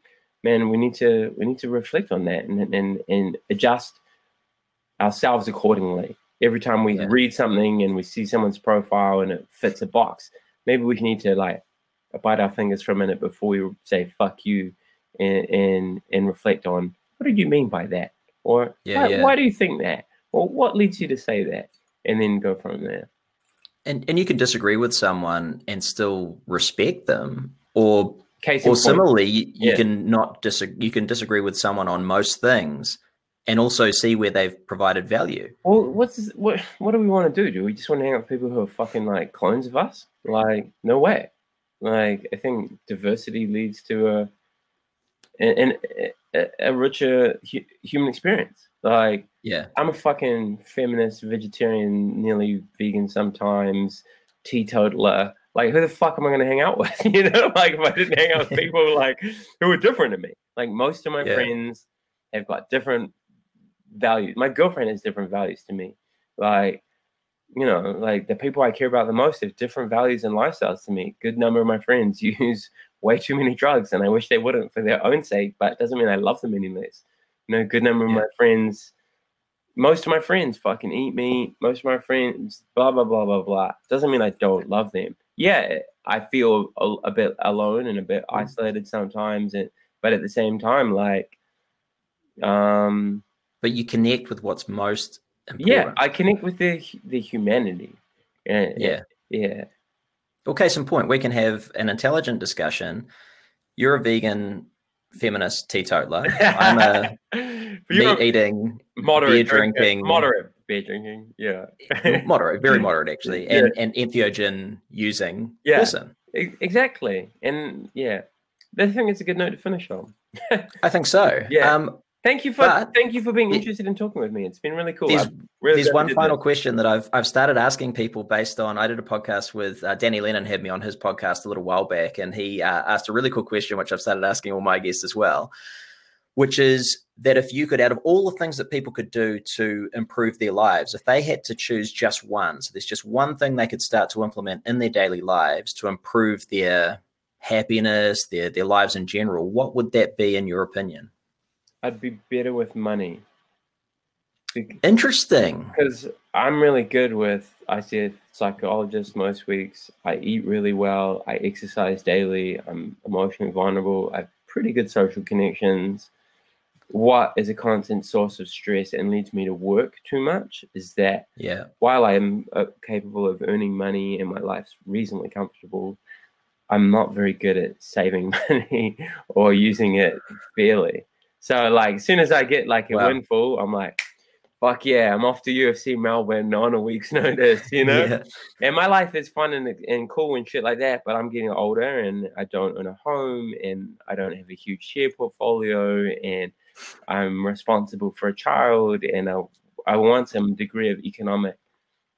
man we need to we need to reflect on that and and, and adjust ourselves accordingly. Every time we Yeah. read something and we see someone's profile and it fits a box maybe we need to like bite our fingers for a minute before we say fuck you and and, and reflect on what did you mean by that? Or Yeah, why, yeah. why do you think that? Or what leads you to say that? And then go from there. And and you can disagree with someone and still respect them, or Case or similarly, you, you Yeah. can not disagree. You can disagree with someone on most things, and also see where they've provided value. Well, what's this, what? What do we want to do? Do we just want to hang out with people who are fucking like clones of us? Like, no way. Like, I think diversity leads to a an, a, a richer hu- human experience. Like, Yeah, I'm a fucking feminist, vegetarian, nearly vegan sometimes, teetotaler. Like, who the fuck am I going to hang out [LAUGHS] with? You know, like if I didn't hang out with [LAUGHS] people like who are different to me. Like most of my Yeah. friends have got different values. My girlfriend has different values to me. Like, you know, like the people I care about the most have different values and lifestyles to me. Good number of my friends [LAUGHS] use way too many drugs, and I wish they wouldn't for their own sake. But it doesn't mean I love them any less. You know, good number of my friends most of my friends fucking eat meat. Most of my friends, blah blah blah blah blah. Doesn't mean I don't love them. Yeah, I feel a, a bit alone and a bit Mm. isolated sometimes, and but at the same time, like, um, but you connect with what's most important. yeah, I connect with the the humanity. And, yeah. yeah, Well, case in point, we can have an intelligent discussion. You're a vegan, feminist teetotaler. I'm a [LAUGHS] meat eating, moderate beer drinker, drinking. moderate beer drinking. Yeah, [LAUGHS] moderate, very moderate actually, and, and entheogen using Yeah. person. Exactly. And yeah, I think it's a good note to finish on. [LAUGHS] I think so. Yeah. Um, Thank you for But- thank you for being interested in talking with me. It's been really cool. There's- really There's one final question that I've I've started asking people based on. I did a podcast with uh, Danny Lennon had me on his podcast a little while back, and he uh, asked a really cool question, which I've started asking all my guests as well. Which is that if you could, out of all the things that people could do to improve their lives, if they had to choose just one, so there's just one thing they could start to implement in their daily lives to improve their happiness, their their lives in general, what would that be in your opinion? I'd be better with money. Interesting. Because I'm really good with, I see a psychologist most weeks. I eat really well. I exercise daily. I'm emotionally vulnerable. I have pretty good social connections. What is a constant source of stress and leads me to work too much is that yeah. while I am uh, capable of earning money and my life's reasonably comfortable, I'm not very good at saving [LAUGHS] money or using it fairly. So like as soon as I get like a wow. windfall, I'm like, fuck yeah, I'm off to UFC Melbourne on a week's [LAUGHS] notice, you know? yeah. And my life is fun and, and cool and shit like that, but I'm getting older and I don't own a home and I don't have a huge share portfolio and I'm responsible for a child and I, I want some degree of economic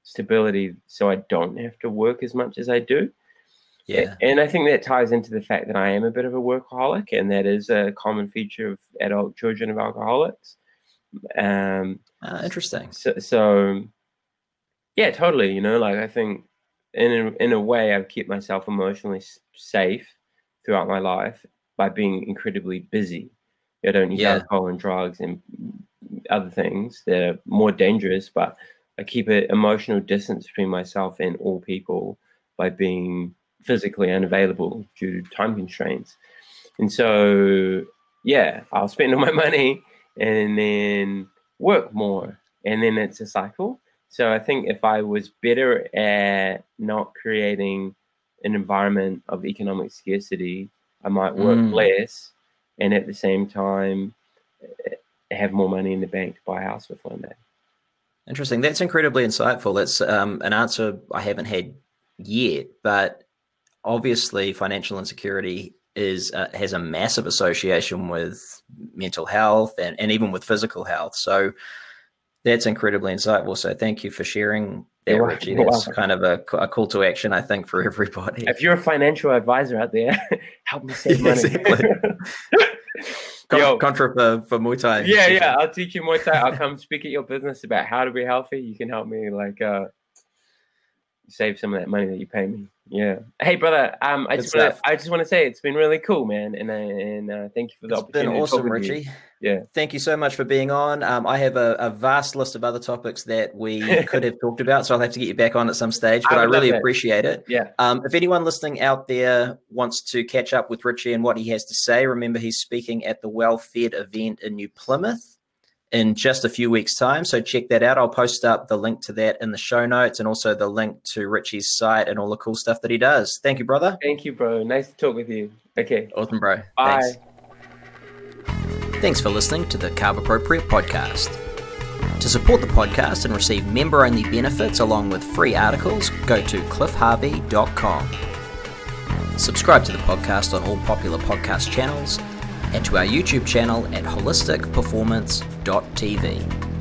stability so I don't have to work as much as I do. Yeah. And I think that ties into the fact that I am a bit of a workaholic, and that is a common feature of adult children of alcoholics. Um, uh, interesting. So, so, yeah, totally. You know, like I think in a, in a way, I've kept myself emotionally safe throughout my life by being incredibly busy. I don't use yeah. alcohol and drugs and other things that are more dangerous, but I keep an emotional distance between myself and all people by being physically unavailable due to time constraints. And so, yeah, I'll spend all my [LAUGHS] money and then work more. And then it's a cycle. So I think if I was better at not creating an environment of economic scarcity, I might work mm. less and at the same time eh, have more money in the bank to buy a house with one day. Interesting. That's incredibly insightful. That's um, an answer I haven't had yet, but obviously financial insecurity is uh, has a massive association with mental health and, and even with physical health. So that's incredibly insightful. So thank you for sharing you're Richie. That's kind of a, a, call to action, I think, for everybody. If you're a financial advisor out there, [LAUGHS] help me save [LAUGHS] money. Exactly. [LAUGHS] Con- Yo, contra for, for Muay Thai. Yeah, yeah. I'll teach you Muay Thai. I'll come speak at your business about how to be healthy. You can help me like uh, save some of that money that you pay me. Yeah. Hey, brother. Um, I just wanna, I just want to say it's been really cool, man, and uh, and uh, thank you for the it's opportunity. It's been awesome, Richie. Yeah. Thank you so much for being on. Um, I have a, a, vast list of other topics that we [LAUGHS] could have talked about, so I'll have to get you back on at some stage. But I, I really appreciate it. Yeah. Um, if anyone listening out there wants to catch up with Richie and what he has to say, remember he's speaking at the Well Fed event in New Plymouth in just a few weeks' time. So check that out. I'll post up the link to that in the show notes and also the link to Richie's site and all the cool stuff that he does. Thank you, brother. Thank you, bro. Nice to talk with you. Okay. Awesome, bro. Bye. Thanks. Thanks for listening to the Carb Appropriate podcast. To support the podcast and receive member only benefits along with free articles, go to cliffharvey.com. Subscribe to the podcast on all popular podcast channels and to our YouTube channel at holisticperformance.tv.